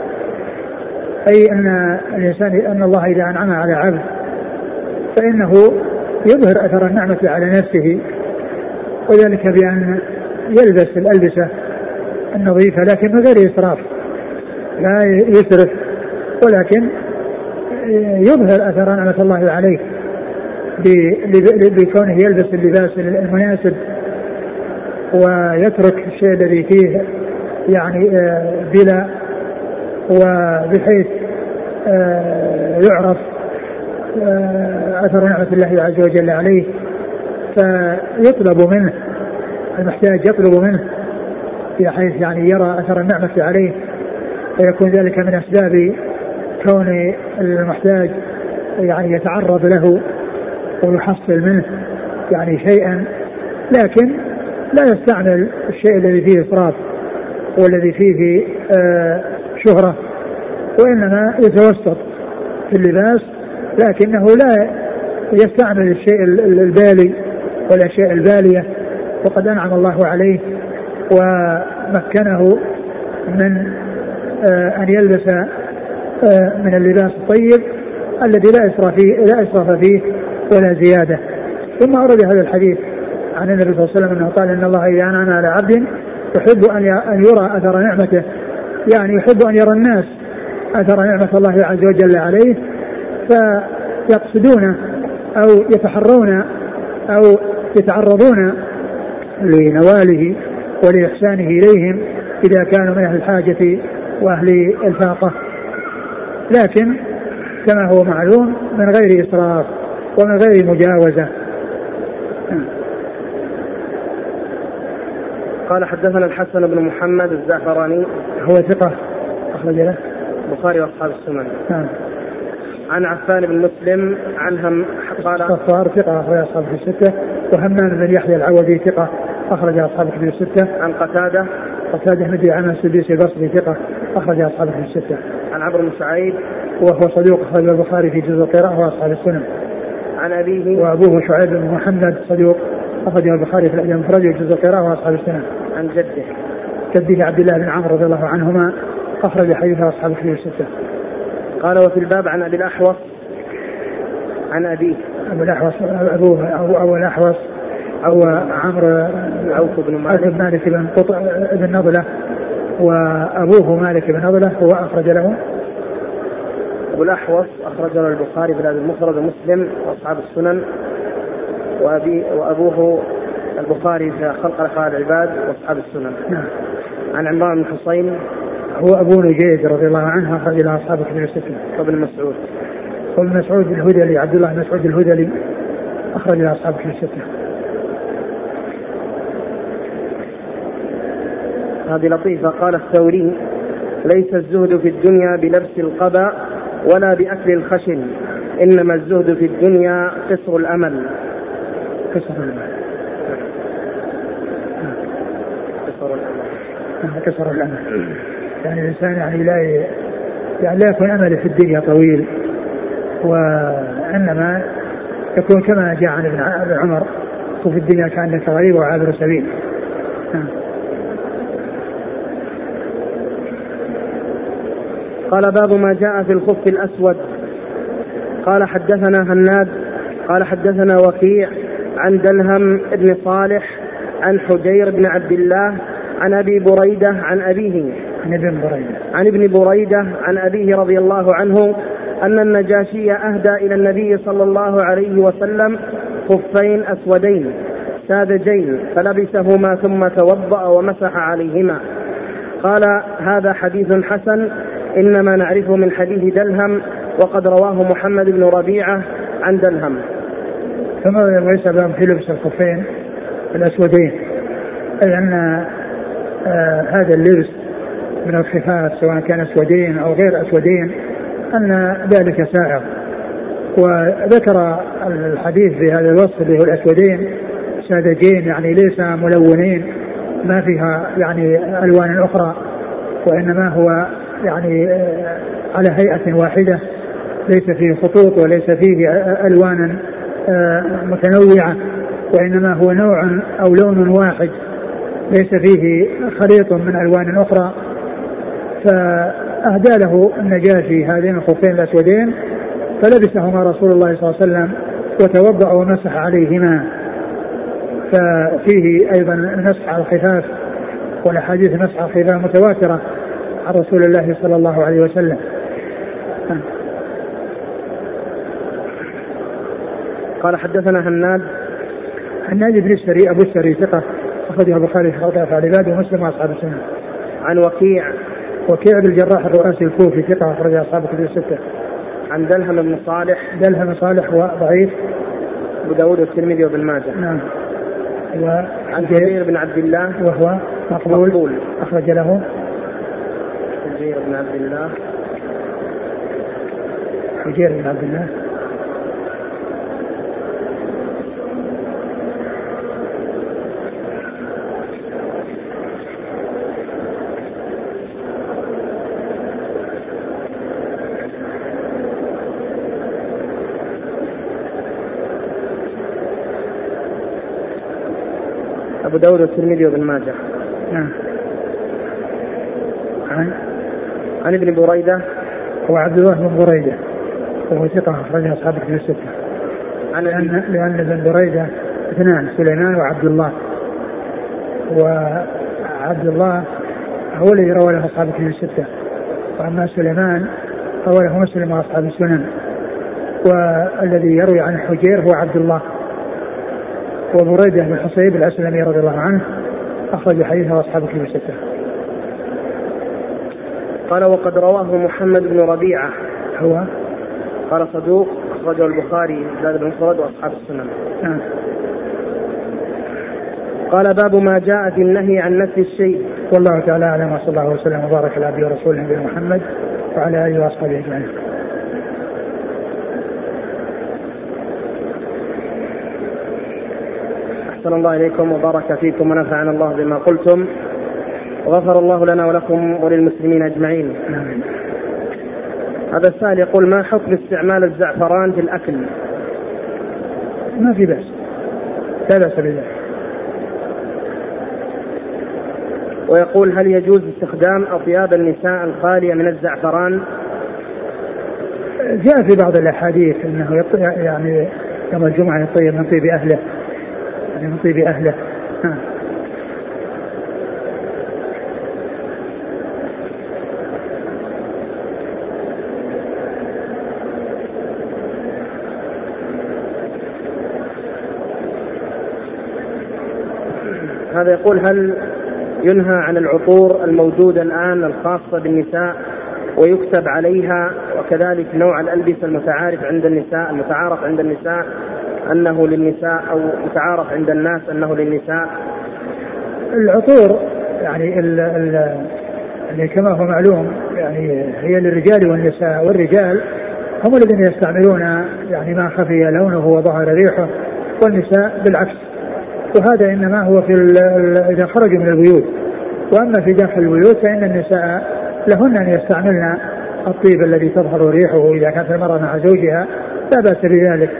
أي أن الانسان أن الله إذا أنعم على عبد فإنه يظهر أثر النعمة على نفسه. وذلك بأن يلبس الألبسة النظيفه لكن من غير إسراف. لا يسرف ولكن يظهر أثر نعمة الله عليه بكونه يلبس اللباس المناسب ويترك الشيء الذي فيه يعني آه، بلا وبحيث آه، يعرف آه، أثر نعمة الله عز وجل عليه. فيطلب منه المحتاج يطلب منه بحيث يعني يرى أثر النعمة عليه فيكون ذلك من أسباب كون المحتاج يعني يتعرض له ويحصل منه يعني شيئا لكن لا يستعمل الشيء الذي فيه اسراف والذي فيه آه شهرة وإنما يتوسط في اللباس لكنه لا يستعمل الشيء البالي والاشياء البالية وقد أنعم الله عليه ومكنه من آه أن يلبس آه، من اللباس الطيب الذي لا إسراف فيه لا إسراف فيه ولا زيادة. ثم أورد هذا الحديث عن النبي صلى الله عليه وسلم أنه قال إن الله إذا أنعم على عبد يحب أن أن يرى أثر نعمته. يعني يحب أن يرى الناس أثر نعمة الله عز وجل عليه فيقصدون أو يتحرون أو يتعرضون لنواله ولإحسانه إليهم إذا كانوا من أهل الحاجة وأهل الفاقة لكن كما هو معلوم من غير إسراف ومن غير مجاوزة. قال حدثنا الحسن بن محمد الزعفراني. هو ثقة أخرج له. البخاري وأصحاب السنن. نعم. عن عفان بن مسلم عن هم قال صفار ثقة أخرج أصحاب الستة. وهمام بن يحيى العودي ثقة. أخرج أصحاب الكتب الستة. عن قتادة. قتادة بن دعامة السديسي البصري ثقة. أخرج أصحاب الكتب الستة. عن عمرو بن سعيد. وهو صدوق أخرج البخاري في جزء القراءة وأصحاب السنن. عن أبيه. وأبوه شعيب بن محمد صدوق أخرجه البخاري في الأدب المفرد وجزء القراءة وأصحاب السنن. عن جده. جده عبد الله بن عمرو رضي الله عنهما أخرج حديثه أصحاب الكتب الستة. قال وفي الباب عن أبي الأحوص. عن أبيه. أبو الأحوص أبوه أبو الأحوص. أو عمرو عوف بن مالك. بن مالك بن قطع بن نضلة. وأبوه مالك بن نضلة هو أخرج له. أبو الأحوص أخرج له البخاري في المفرد ومسلم وأصحاب السنن. وأبي وأبوه البخاري في خلق أفعال العباد وأصحاب السنن. نعم. عن عمران بن حصين. هو أبو نجيد رضي الله عنه أخرج له أصحاب كتب الستة. وابن مسعود. وابن مسعود الهذلي عبد الله بن مسعود الهذلي أخرج له أصحاب كتب الستة. هذه لطيفة. قال الثوري ليس الزهد في الدنيا بلبس القبا ولا بأكل الخشن إنما الزهد في الدنيا قصر الأمل. قصر الأمل. قصر الأمل. قصر الأمل. يعني الإنسان يعني لا. يعني لا يكون أمله في الدنيا طويل وإنما يكون كما جاء عن ابن عمر وفي الدنيا كأنك غريب وعابر سبيل. نعم قال باب ما جاء في الخف الأسود. قال حدثنا هناد قال حدثنا وكيع عن دلهم بن صالح عن حجير بن عبد الله عن أبي بريدة عن أبيه. عن ابن بريدة. عن ابن بريدة عن أبيه رضي الله عنه أن النجاشي أهدى إلى النبي صلى الله عليه وسلم خفين أسودين ساذجين فلبسهما ثم توضأ ومسح عليهما. قال هذا حديث حسن إنما نعرفه من حديث دلهم وقد رواه محمد بن ربيعة عن دلهم. ثم ليس باب في لبس الخفين؟ الأسودين. أي أن آه هذا اللبس من الخفاف سواء كان أسودين أو غير أسودين أن ذلك سائغ. وذكر الحديث في هذا الوصف اللي هو الأسودين ساذجين يعني ليس ملونين ما فيها يعني ألوان أخرى وإنما هو يعني آه على هيئة واحدة ليس فيه خطوط وليس فيه ألوانا آه متنوعة وإنما هو نوع أو لون واحد ليس فيه خليط من ألوان أخرى. فاهدى له النجاشي هذين الخفين الأسودين فلبسهما رسول الله صلى الله عليه وسلم وتوضأ ومسح عليهما. ففيه أيضا المسح على الخفاف والأحاديث المسح على الخفاف متواترة. عن رسول الله صلى الله عليه وسلم قال حدثنا هناد هناد بن السري أبو السري ثقة أخرجه البخاري في افعال العباد ومسلم وأصحاب السنة. عن وكيع وكيع بن الجراح الرؤاسي الكوفي ثقة اخرج أصحاب كتب الستة. عن دلهم بن صالح دلهم بن صالح وضعيف أبو داود والترمذي وابن ماجه. نعم. و عن جرير بن عبد الله وهو مقبول, مقبول. أخرج له جرير بن عبد الله. حجير بن عبد الله. أبو داود والترمذي وابن ماجه. نعم عن عن ابن بريدة. هو عبد الله بن بريدة. وهو ثقة أخرجها أصحاب الكتب الستة. عن لأن لأن ابن بريدة اثنان سليمان وعبد الله. وعبد الله هو الذي روى له أصحاب الكتب الستة. وأما سليمان روى له مسلم وأصحاب السنن. والذي يروي عن الحجير هو عبد الله. وبريدة بن حصيب الأسلمي رضي الله عنه أخرج حديثه أصحاب الكتب الستة. قال وقد رواه محمد بن ربيعة. هو؟ قال صدوق أخرجه البخاري زاد بن فرد وأصحاب السنن. نعم. قال باب ما جاء في النهي عن نفس الشيء. والله تعالى أعلم وصلى الله وسلم وبارك على عبده ورسوله نبينا محمد وعلى آله وأصحابه أجمعين. أحسن الله إليكم وبارك فيكم ونفعنا الله بما قلتم. وغفر الله لنا ولكم وللمسلمين أجمعين. هذا السائل يقول ما حكم استعمال الزعفران في الأكل؟ ما في بأس. لا بأس بذلك. ويقول هل يجوز استخدام أطياب النساء الخالية من الزعفران؟ جاء في بعض الأحاديث إنه يعني يوم الجمعة يطيب من طيب أهله. يعني من طيب أهله. نعم هذا يقول هل ينهى عن العطور الموجودة الآن الخاصة بالنساء ويكتب عليها وكذلك نوع الألبسة المتعارف عند النساء المتعارف عند النساء أنه للنساء أو متعارف عند الناس أنه للنساء؟ العطور يعني ال ال يعني كما هو معلوم يعني هي للرجال والنساء والرجال هم الذين يستعملون يعني ما خفي لونه وظهر ريحه والنساء بالعكس. وهذا إنما هو في إذا خرجوا من البيوت. وأما في داخل البيوت فإن النساء لهن أن يستعملن الطيب الذي تظهر ريحه إذا كانت المرأة مع زوجها. لا بأس بذلك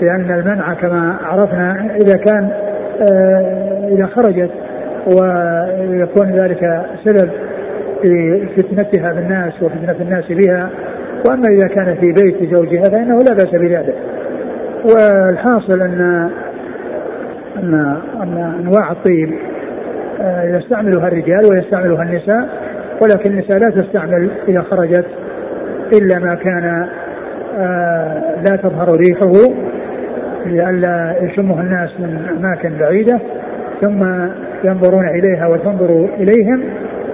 لأن المنع كما عرفنا إذا كان آه، إذا خرجت ويكون ذلك سبب في فتنتها بالناس وفتنة الناس بها. وأما إذا كان في بيت زوجها فإنه لا بأس بذلك. والحاصل أن ان أن أنواع الطيب آه، يستعملها الرجال ويستعملها النساء ولكن النساء لا تستعمل إذا خرجت إلا ما كان آه، لا تظهر ريحه لئلا يشمه الناس من أماكن بعيدة ثم ينظرون إليها وتنظر إليهم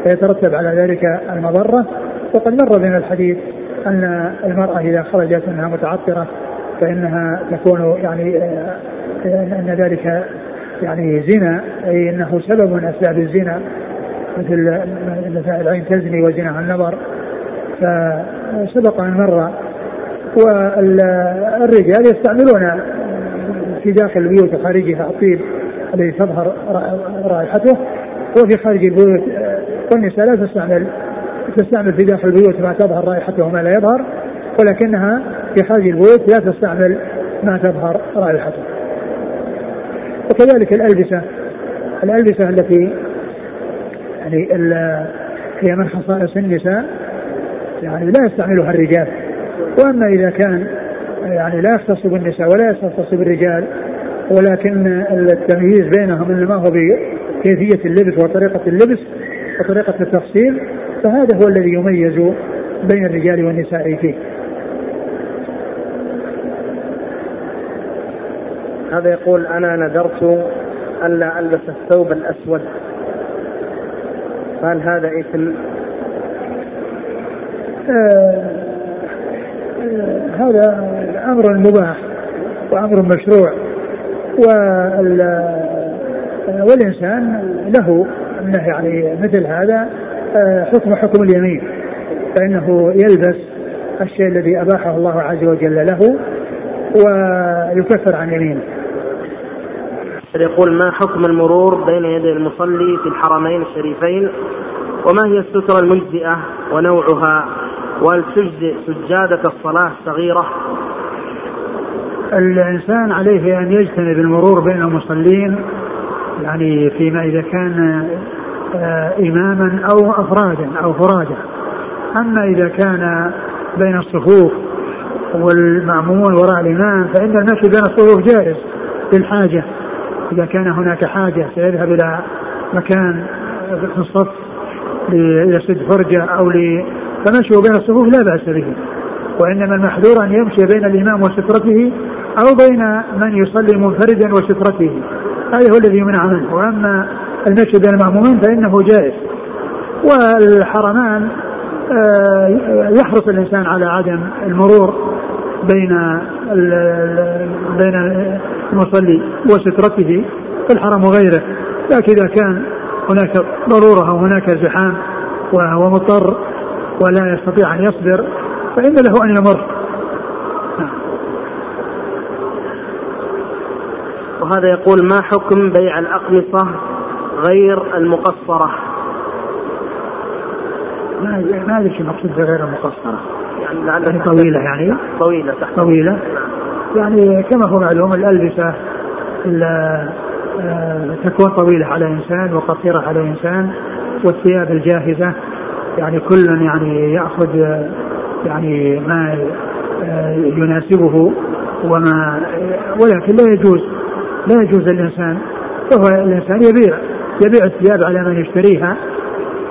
فيترتب على ذلك المضرة. وقد مر بنا الحديث أن المرأة إذا خرجت أنها متعطرة فإنها تكون يعني أن ذلك يعني زنا أي إنه سبب من أسباب الزنا مثل العين تزني وزناها النظر فسبق أن مر. والرجال يستعملون في داخل البيوت وخارجها الطيب الذي تظهر رائحته وفي خارج البيوت والنساء لا تستعمل تستعمل في داخل البيوت ما تظهر رائحته وما لا يظهر ولكنها في خارج البيوت لا تستعمل ما تظهر رائحته. وكذلك الألبسة الألبسة التي يعني هي من خصائص النساء يعني لا يستعملها الرجال وأما إذا كان يعني لا يختص بالنساء ولا يختص بالرجال ولكن التمييز بينهم إنما هو بكيفية اللبس وطريقة اللبس وطريقة التفصيل فهذا هو الذي يميز بين الرجال والنساء فيه. هذا يقول أنا نذرت ألا ألبس الثوب الأسود هل هذا إثم؟ آه هذا أمر مباح وأمر مشروع والإنسان له أنه يعني مثل هذا آه، حكم حكم اليمين فإنه يلبس الشيء الذي أباحه الله عز وجل له ويكفر عن يمينه. يقول ما حكم المرور بين يدي المصلي في الحرمين الشريفين؟ وما هي السترة المجزئة ونوعها؟ وهل تجزئ سجادة الصلاة صغيرة؟ الإنسان عليه أن يجتنب المرور بين المصلين يعني فيما إذا كان آه، إماما أو أفرادا أو فرادا. أما إذا كان بين الصفوف والمأمون وراء الإمام فإن المشي بين الصفوف جائز للحاجة. إذا كان هناك حاجة سيذهب إلى مكان في الصف ليسد فرجة أو فمشي بين الصفوف لا بأس به. وإنما المحذور أن يمشي بين الإمام وسترته أو بين من يصلي منفردا وسترته. هذا هو الذي يمنع منه. وأما المشي بين المأمومين فإنه جائز. والحرمان آه، يحرص الإنسان على عدم المرور بين بين المصلي وسترته في الحرم وغيره. لكن إذا كان هناك ضرورة أو هناك زحام وهو مضطر ولا يستطيع أن يصبر فإن له أن يمر. وهذا يقول ما حكم بيع الأقمصة غير المقصرة؟ ما ما أدري شو المقصود بغير المقصرة. يعني, طويلة يعني. طويلة. تحت طويلة. نعم. يعني كما هو معلوم الألبسة آه، تكون طويلة على إنسان وقصيرة على إنسان والثياب الجاهزة يعني كل يعني يأخذ يعني ما يناسبه وما ولكن لا يجوز لا يجوز الإنسان فهو الإنسان يبيع يبيع الثياب على من يشتريها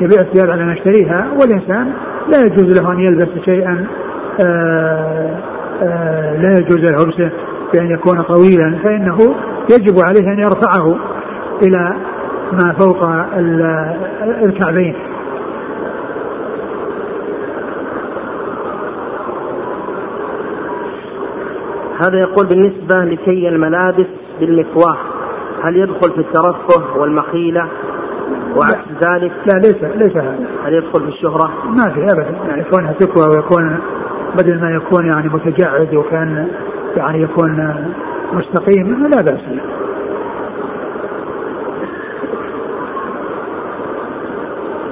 يبيع الثياب على من يشتريها والإنسان لا يجوز له أن يلبس شيئا آآ آآ لا يجوز له لبسه بأن يكون طويلا فإنه يجب عليه أن يرفعه إلى ما فوق الكعبين. هذا يقول بالنسبة لكي الملابس بالمكواه هل يدخل في الترفه والمخيلة؟ وعكس ذلك لا ليس ليس هذا. هل يدخل في الشهرة؟ ما في ابدا. يعني كونها تكوى ويكون بدل ما يكون يعني متجعد وكان يعني يكون مستقيم لا بأس.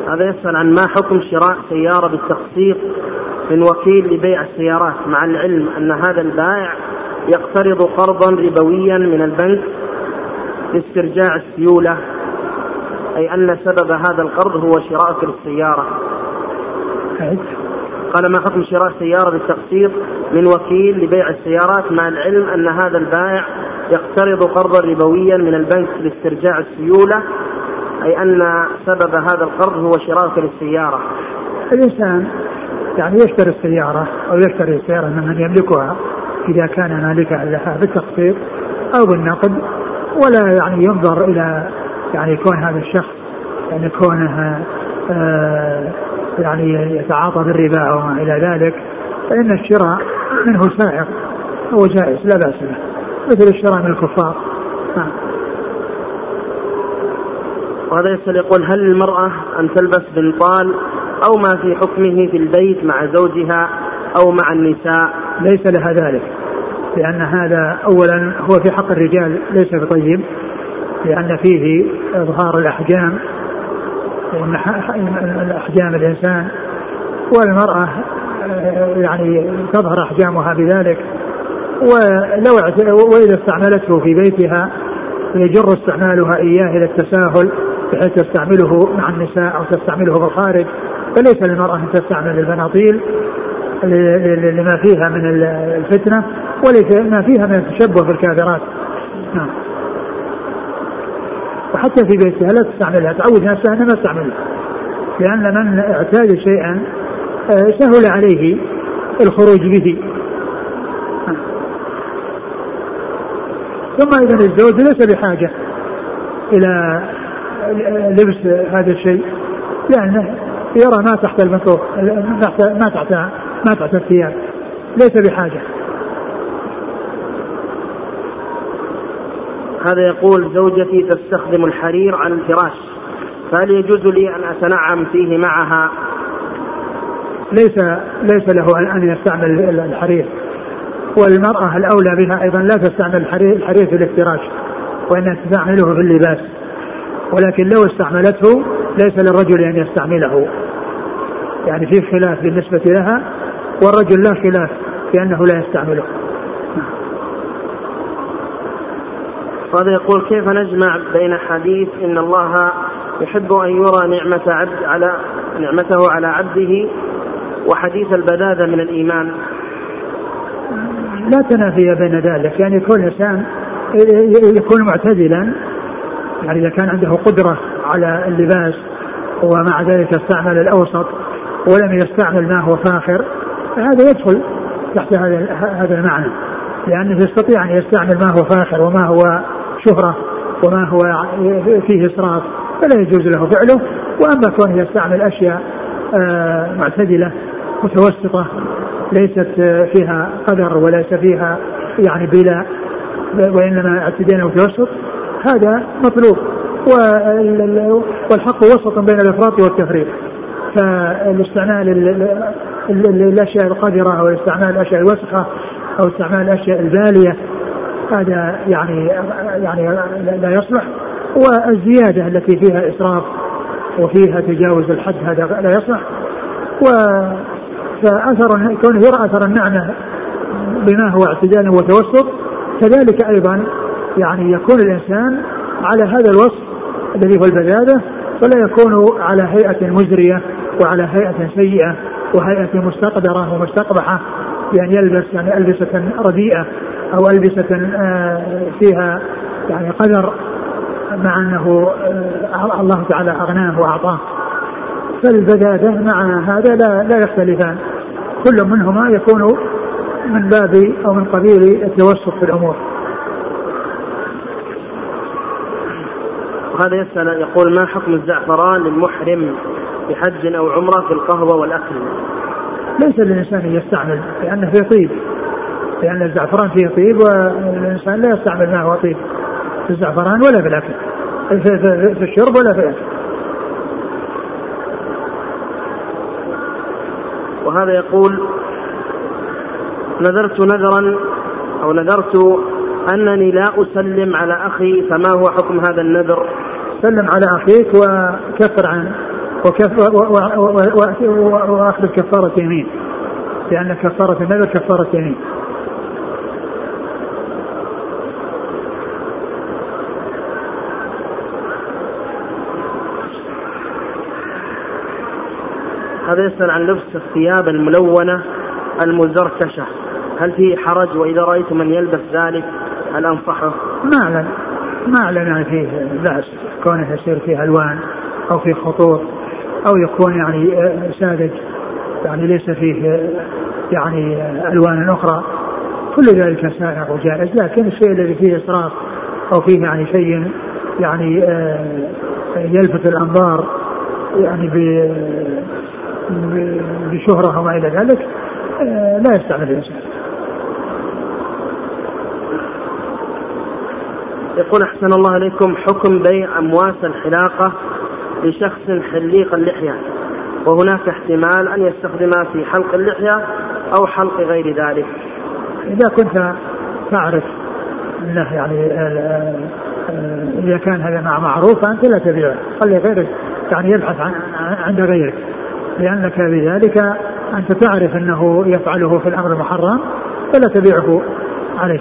هذا يسأل عن ما حكم شراء سيارة بالتقسيط من وكيل لبيع السيارات مع العلم أن هذا البائع يقترض قرضا ربويا من البنك لاسترجاع السيولة أي أن سبب هذا القرض هو شراءك للسيارة قال ما حكم شراء سيارة بالتقسيط من وكيل لبيع السيارات مع العلم أن هذا البائع يقترض قرضا ربويا من البنك لاسترجاع السيولة أي أن سبب هذا القرض هو شراءك للسيارة الإنسان يعني يشتري السيارة أو يشتري السيارة ممن يملكها إذا كان مالكا لها بالتقسيط أو بالنقد ولا يعني ينظر إلى يعني كون هذا الشخص يعني كونه آه يعني يتعاطى بالربا وما إلى ذلك فإن الشراء منه سائق هو جائز لا بأس به مثل الشراء من الكفار. نعم. وهذا يسأل يقول هل المرأة أن تلبس بنطال أو ما في حكمه في البيت مع زوجها أو مع النساء؟ ليس لها ذلك لأن هذا أولا هو في حق الرجال ليس بطيب. لأن فيه إظهار الأحجام الأحجام الإنسان والمرأة يعني تظهر أحجامها بذلك. ولو وإذا استعملته في بيتها يجر استعمالها إياه إلى التساهل بحيث تستعمله مع النساء أو تستعمله في الخارج. فليس للمرأة أن تستعمل البناطيل لما فيها من الفتنة وليس ما فيها من التشبه بالكافرات. نعم. وحتى في بيتها لا تستعملها تعود نفسها إنها ما تستعملها. لأن من اعتاد شيئا آه، سهل عليه الخروج به. ثم أيضا الزوج ليس بحاجة إلى لبس هذا الشيء لأنه يرى ما تحت المنطوق ما تحت ما تحت ما تحت الثياب. ليس بحاجة. هذا يقول زوجتي تستخدم الحرير على الفراش فهل يجوز لي أن أتنعم فيه معها؟ ليس ليس له أن يستعمل الحرير. والمرأة الأولى بها أيضا لا تستعمل الحرير, الحرير في الافتراش وإنها تستعمله في اللباس. ولكن لو استعملته ليس للرجل أن يستعمله. يعني في خلاف بالنسبة لها والرجل لا خلاف في أنه لا يستعمله. وهذا يقول كيف نجمع بين حديث إن الله يحب أن يرى نعمة عبد على نعمته على عبده وحديث البذاذة من الإيمان؟ لا تنافي بين ذلك. يعني كل إنسان يكون معتدلا يعني إذا كان عنده قدرة على اللباس ومع ذلك استعمل الأوسط ولم يستعمل ما هو فاخر فهذا يدخل تحت هذا هذا المعنى. لأنه يستطيع أن يستعمل ما هو فاخر وما هو شهرة وما هو فيه إسراف فلا يجوز له فعله. وأما كونه يستعمل أشياء آه، معتدلة متوسطة ليست فيها قدر وليس فيها يعني بلا وإنما اعتدينا متوسط هذا مطلوب. والحق وسط بين الإفراط والتفريط. فالاستعمال الأشياء القذره أو استعمال الأشياء الوسخة أو استعمال الأشياء البالية هذا يعني يعني لا يصلح. والزيادة التي فيها إسراف وفيها تجاوز الحد هذا لا يصلح. و فأثر كونه يرى أثر النعمة بما هو اعتدال وتوسط كذلك أيضا يعني يكون الإنسان على هذا الوصف الذي هو البذاذة ولا يكون على هيئة مزرية وعلى هيئة سيئة وهيئة مستقدرة ومستقبحة بأن يلبس يعني ألبسة رديئة. أو ألبسة آه، فيها يعني قدر مع أنه آه، الله تعالى أغناه وأعطاه. فالبدادة مع هذا لا لا يختلفان. كل منهما يكون من باب أو من قبيل التوسط في الأمور. وهذا يسأل يقول ما حكم الزعفران للمحرم بحج أو عمرة في القهوة والأكل؟ ليس للإنسان أن يستعمل لأنه فيه طيب لأن الزعفران فيه طيب والإنسان لا يستعمل معه طيب. في الزعفران ولا في الأكل. في, في, في الشرب ولا في الأكل. وهذا يقول نذرت نذرا أو نذرت أنني لا أسلم على أخي فما هو حكم هذا النذر؟ سلم على أخيك وكفر عنه. وأخذ كفارة يمين. لأن كفارة النذر كفارة يمين. هذا يسأل عن لبس الثياب الملونة المزركشة هل فيه حرج؟ وإذا رأيت من يلبس ذلك هل أنصحه؟ ما أعلم ما يعني فيه بأس. كونه يصير فيه ألوان أو فيه خطوط أو يكون يعني آه، ساذج. يعني ليس فيه آه، يعني آه، ألوان أخرى. كل ذلك سائغ وجائز. لكن الشيء الذي فيه إسراف أو فيه يعني شيء يعني يلفت الأنظار يعني بشهرة وما إلى ذلك لا يستعمل الإنسان. يقول أحسن الله إليكم حكم بيع أمواس الحلاقة لشخص حليق اللحية وهناك احتمال أن يستخدمها في حلق اللحية أو حلق غير ذلك. إذا كنت تعرف أنه يعني إذا كان هذا مع معروف فأنت لا تبيعه خلي غيرك يعني يبحث عن عند غيرك. لأنك بذلك أنت تعرف أنه يفعله في الأمر المحرم فلا تبيعه عليه.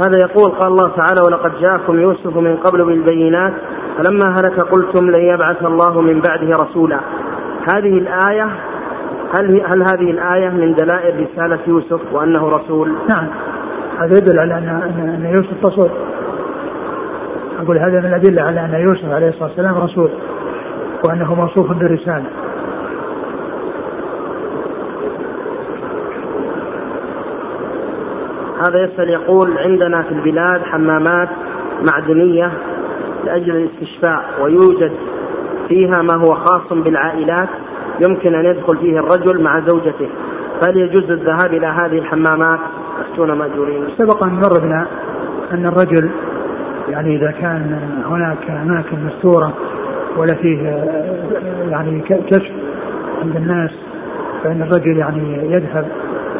هذا يقول قال الله تعالى ولقد جاءكم يوسف من قبل بالبينات فلما هلك قلتم لن يبعث الله من بعده رسولا. هذه الآية هل هل هذه الآية من دلائل رسالة يوسف وأنه رسول؟ نعم. هذا يدل على أن أن يوسف رسول. أقول هذا من الأدلة على أن يوسف عليه الصلاة والسلام رسول وأنه موصوف بالرسالة. هذا يسأل يقول عندنا في البلاد حمامات معدنية لأجل الاستشفاء ويوجد فيها ما هو خاص بالعائلات يمكن أن يدخل فيه الرجل مع زوجته. فهل يجوز الذهاب إلى هذه الحمامات؟ يأتون مأجورين. سبق أن مر بنا أن الرجل يعني إذا كان هناك أماكن مستورة ولا فيه يعني كشف عند الناس فإن الرجل يعني يذهب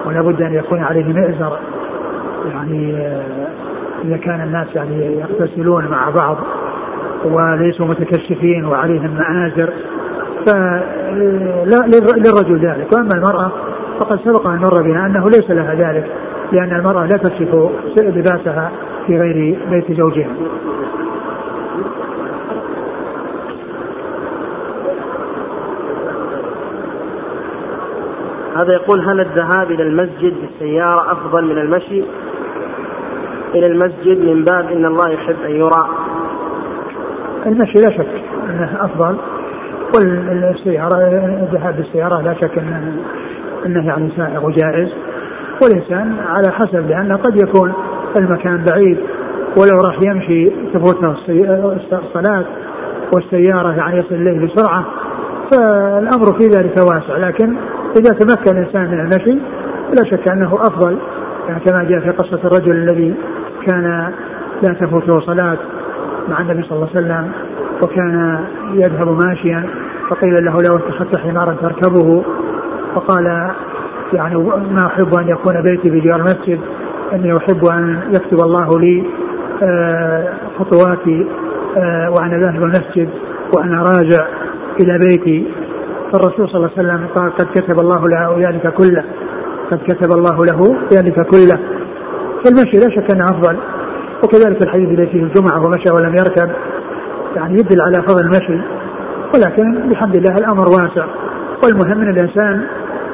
ولا بد أن يكون عليه مئزر. يعني إذا كان الناس يعني يغتسلون مع بعض وليسوا متكشفين وعليهم مآزر فلا للرجل ذلك. وأما المرأة فقد سبق أن مر بنا أنه ليس لها ذلك لأن المرأة لا تكشف لباسها في غير بيت زوجها. هذا يقول هل الذهاب إلى المسجد بالسياره أفضل من المشي؟ إلى المسجد من باب إن الله يحب أن يرى. المشي لا شك أنه أفضل والسيارة الذهاب بالسيارة لا شك أنه أنه يعني سائغ وجائز. والإنسان على حسب لأنه قد يكون المكان بعيد ولو راح يمشي تفوته الصلاة والسيارة يعني يصل إليه بسرعة فالأمر في ذلك واسع. لكن إذا تمكن الإنسان من المشي لا شك أنه أفضل يعني كما جاء في قصة الرجل الذي كان لا تفوته صلاة مع النبي صلى الله عليه وسلم وكان يذهب ماشيا فقيل له لو اتخذت حمارا تركبه فقال يعني ما أحب أن يكون بيتي بجوار المسجد. أني أحب أن يكتب الله لي آه، خطواتي آه، وأنا ذاهب المسجد وأنا راجع إلى بيتي. فالرسول صلى الله عليه وسلم قال قد كتب الله له ذلك كله قد كتب الله له ذلك كله. فالمشي لا شك أنه أفضل. وكذلك الحديث الذي فيه الجمعة ومشى ولم يركب يعني يدل على فضل المشي. ولكن بحمد الله الأمر واسع. والمهم أن الإنسان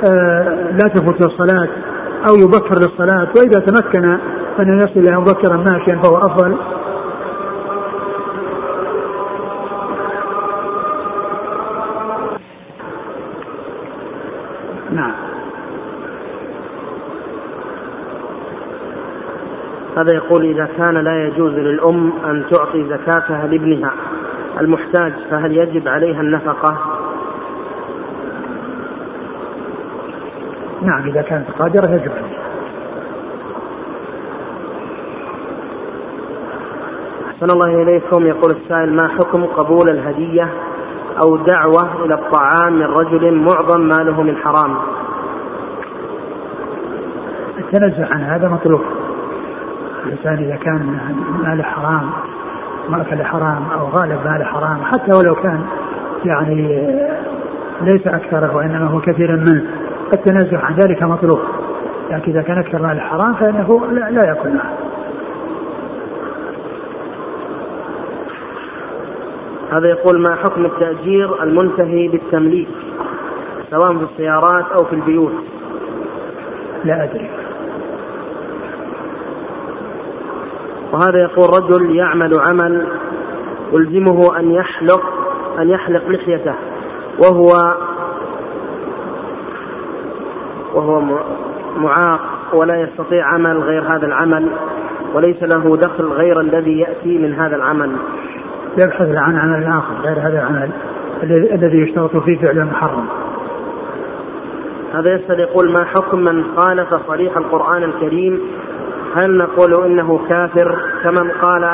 آه، لا تفوت الصلاة أو يبكر للصلاة وإذا تمكن أن يصل مبكرا ماشيا فهو أفضل نعم هذا يقول إذا كان لا يجوز للأم أن تعطي زكاتها لابنها المحتاج فهل يجب عليها النفقة؟ نعم. إذا كانت قادرة يجب عليها. أحسن الله إليكم. يقول السائل ما حكم قبول الهدية أو دعوة إلى الطعام من رجل معظم ماله من حرام؟ التنزه عن هذا مطلوب. الإنسان إذا كان ماله حرام مأكل حرام أو غالب ماله حرام حتى ولو كان يعني ليس أكثره وإنما هو كثير منه التنزه عن ذلك مطلوب. لكن إذا كان أكثر مال حرام فإنه لا, لا يأكل معه هذا يقول ما حكم التأجير المنتهي بالتمليك؟ سواء في السيارات أو في البيوت. لا أدري. وهذا يقول رجل يعمل عمل يلزمه أن يحلق أن يحلق لحيته وهو وهو معاق ولا يستطيع عمل غير هذا العمل وليس له دخل غير الذي يأتي من هذا العمل. يبحث عن عمل آخر غير هذا العمل الذي يشترط فيه فعل محرم. هذا يسأل يقول ما حكم من خالف صريح القرآن الكريم؟ هل نقول إنه كافر؟ كمن قال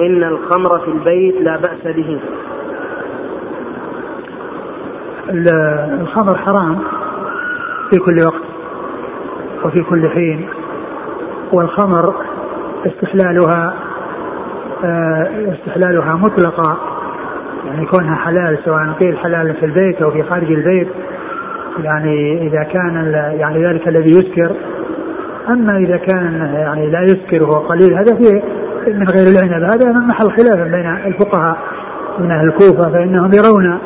إن الخمر في البيت لا بأس به. الخمر حرام. في كل وقت وفي كل حين. والخمر استحلالها آه، استحلالها مطلقة يعني كونها حلال سواء قيل حلال في البيت أو في خارج البيت. يعني إذا كان يعني ذلك الذي يسكر. أما إذا كان يعني لا يسكر وهو قليل هذا فيه من غير العنب هذا محل خلاف بين الفقهاء من أهل الكوفة فإنهم يرون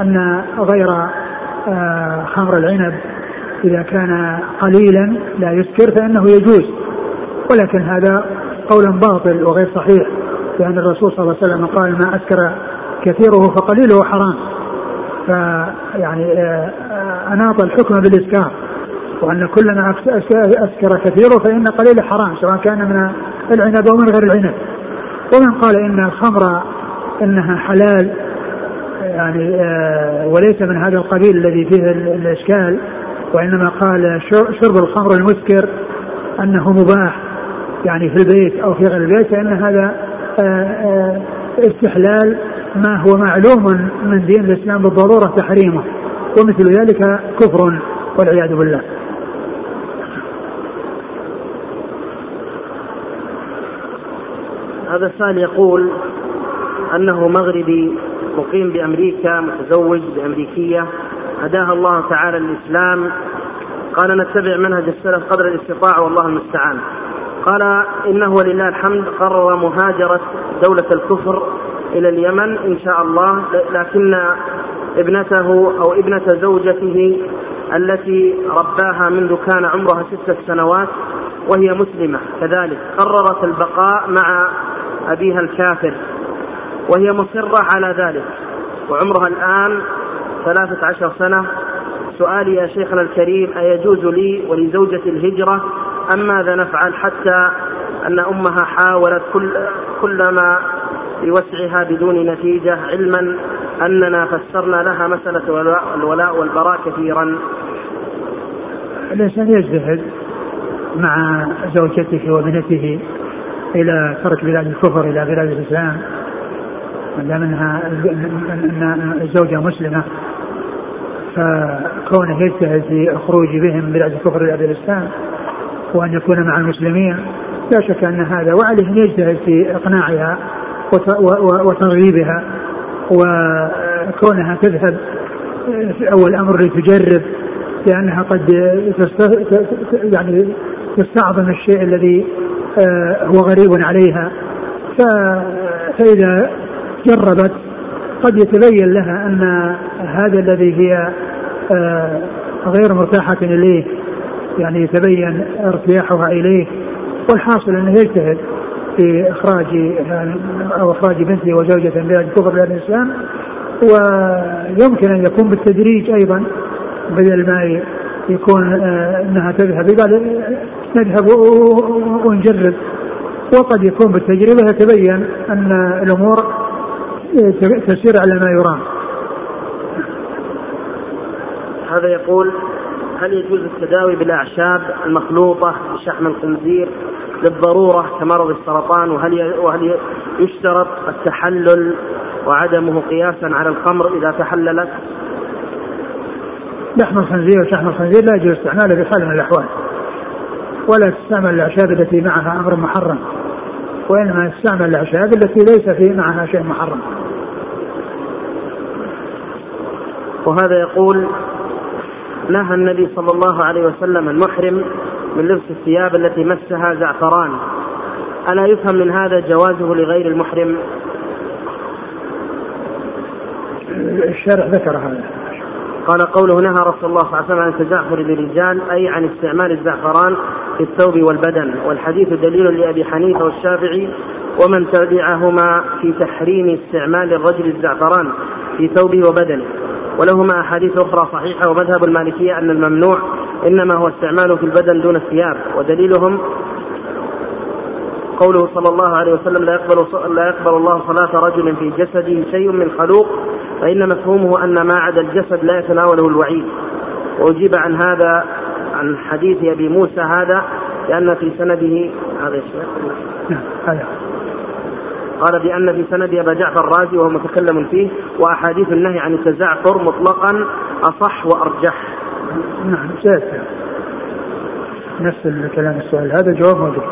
أن غير آه، خمر العنب إذا كان قليلا لا يسكر فإنه يجوز. ولكن هذا قول باطل وغير صحيح لأن الرسول صلى الله عليه وسلم قال ما أسكر كثيره فقليله حرام فيعني آه، آه، أناط الحكم بالإسكار وأن كل ما أسكر كثيره فإن قليله حرام سواء كان من العنب أو من غير العنب. ومن قال إن الخمر إنها حلال يعني آه، وليس من هذا القبيل الذي فيه الإشكال وإنما قال شرب الخمر المسكر أنه مباح يعني في البيت أو في غير البيت فإن هذا آه، آه، استحلال ما هو معلوم من دين الإسلام بالضرورة تحريمه ومثل ذلك كفر والعياذ بالله. هذا السائل يقول أنه مغربي مقيم بأمريكا متزوج بأمريكية هداها الله تعالى الإسلام. قال نتبع منهج السلف قدر الاستطاعة والله المستعان. قال إنه ولله الحمد قرر مهاجرة دولة الكفر إلى اليمن إن شاء الله لكن ابنته أو ابنة زوجته التي رباها منذ كان عمرها ستة سنوات وهي مسلمة. كذلك قررت البقاء مع أبيها الكافر وهي مصرة على ذلك وعمرها الآن ثلاثة عشر سنة سؤالي يا شيخنا الكريم أيجوز لي ولزوجتي الهجرة أم ماذا نفعل حتى أن أمها حاولت كل كلما بوسعها بدون نتيجة علما أننا فسرنا لها مسألة الولاء والبراء كثيرا. الإنسان يجتهد مع زوجته وابنته إلى ترك بلاد الكفر إلى بلاد الإسلام ما دام انها إن الزوجة مسلمة. فكونه يجتهد في الخروج بهم من بلاد الكفر إلى الإسلام وأن يكون مع المسلمين لا شك أن هذا وعليه أن يجتهد في إقناعها وترغيبها وكونها تذهب في اول أمر لتجرب لأنها قد يعني تستعظم الشيء الذي آه، هو غريب عليها. فإذا جربت قد يتبين لها أن هذا الذي هي آه، غير مرتاحة إليه يعني يتبين ارتياحها إليه والحاصل أنه يجتهد في إخراج أو إخراج بنته وزوجته من الكفر إلى الإسلام ويمكن أن يكون بالتدريج أيضا بدل ما يكون آه، أنها تذهب قال نذهب ونجرب وقد يكون بالتجربة يتبين أن الأمور تسير على ما يرام. هذا يقول هل يجوز التداوي بالاعشاب المخلوطة بشحم الخنزير للضرورة كمرض السرطان وهل وهل يشترط التحلل وعدمه قياسا على الخمر إذا تحللت؟ لحم الخنزير وشحم الخنزير لا يجوز استعماله بحال من الأحوال ولا تستعمل الأعشاب التي معها أمر محرم وإنما تستعمل الأعشاب التي ليس في معها شيء محرم وهذا يقول نهى النبي صلى الله عليه وسلم المحرم من لبس الثياب التي مسها زعفران. ألا يفهم من هذا جوازه لغير المحرم؟ الشارع ذكر هذا. قال قوله نهى رسول الله صلى الله عليه وسلم عن التزعفر للرجال أي عن استعمال الزعفران في الثوب والبدن. والحديث دليل لأبي حنيفة والشافعي ومن تبعهما في تحريم استعمال الرجل الزعفران. في ثوبه وبدنه ولهما أحاديث أخرى صحيحة ومذهب المالكية أن الممنوع إنما هو استعماله في البدن دون الثياب ودليلهم قوله صلى الله عليه وسلم لا يقبل لا يقبل الله صلاة رجل في جسده شيء من خلوق فإن مفهومه أن ما عدا الجسد لا يتناوله الوعيد. وأجيب عن هذا عن حديث أبي موسى هذا لأن في سنده هذا نعم هذا. قال بأن في سند أبا جعفر الرازي وهو متكلم فيه وأحاديث النهي عن التزعفر مطلقا أصح وأرجح. نعم سيأتي نفس الكلام السؤال. هذا جواب موجود.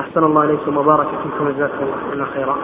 أحسن الله إليكم وبارك فيكم. وجزاكم الله خيرا.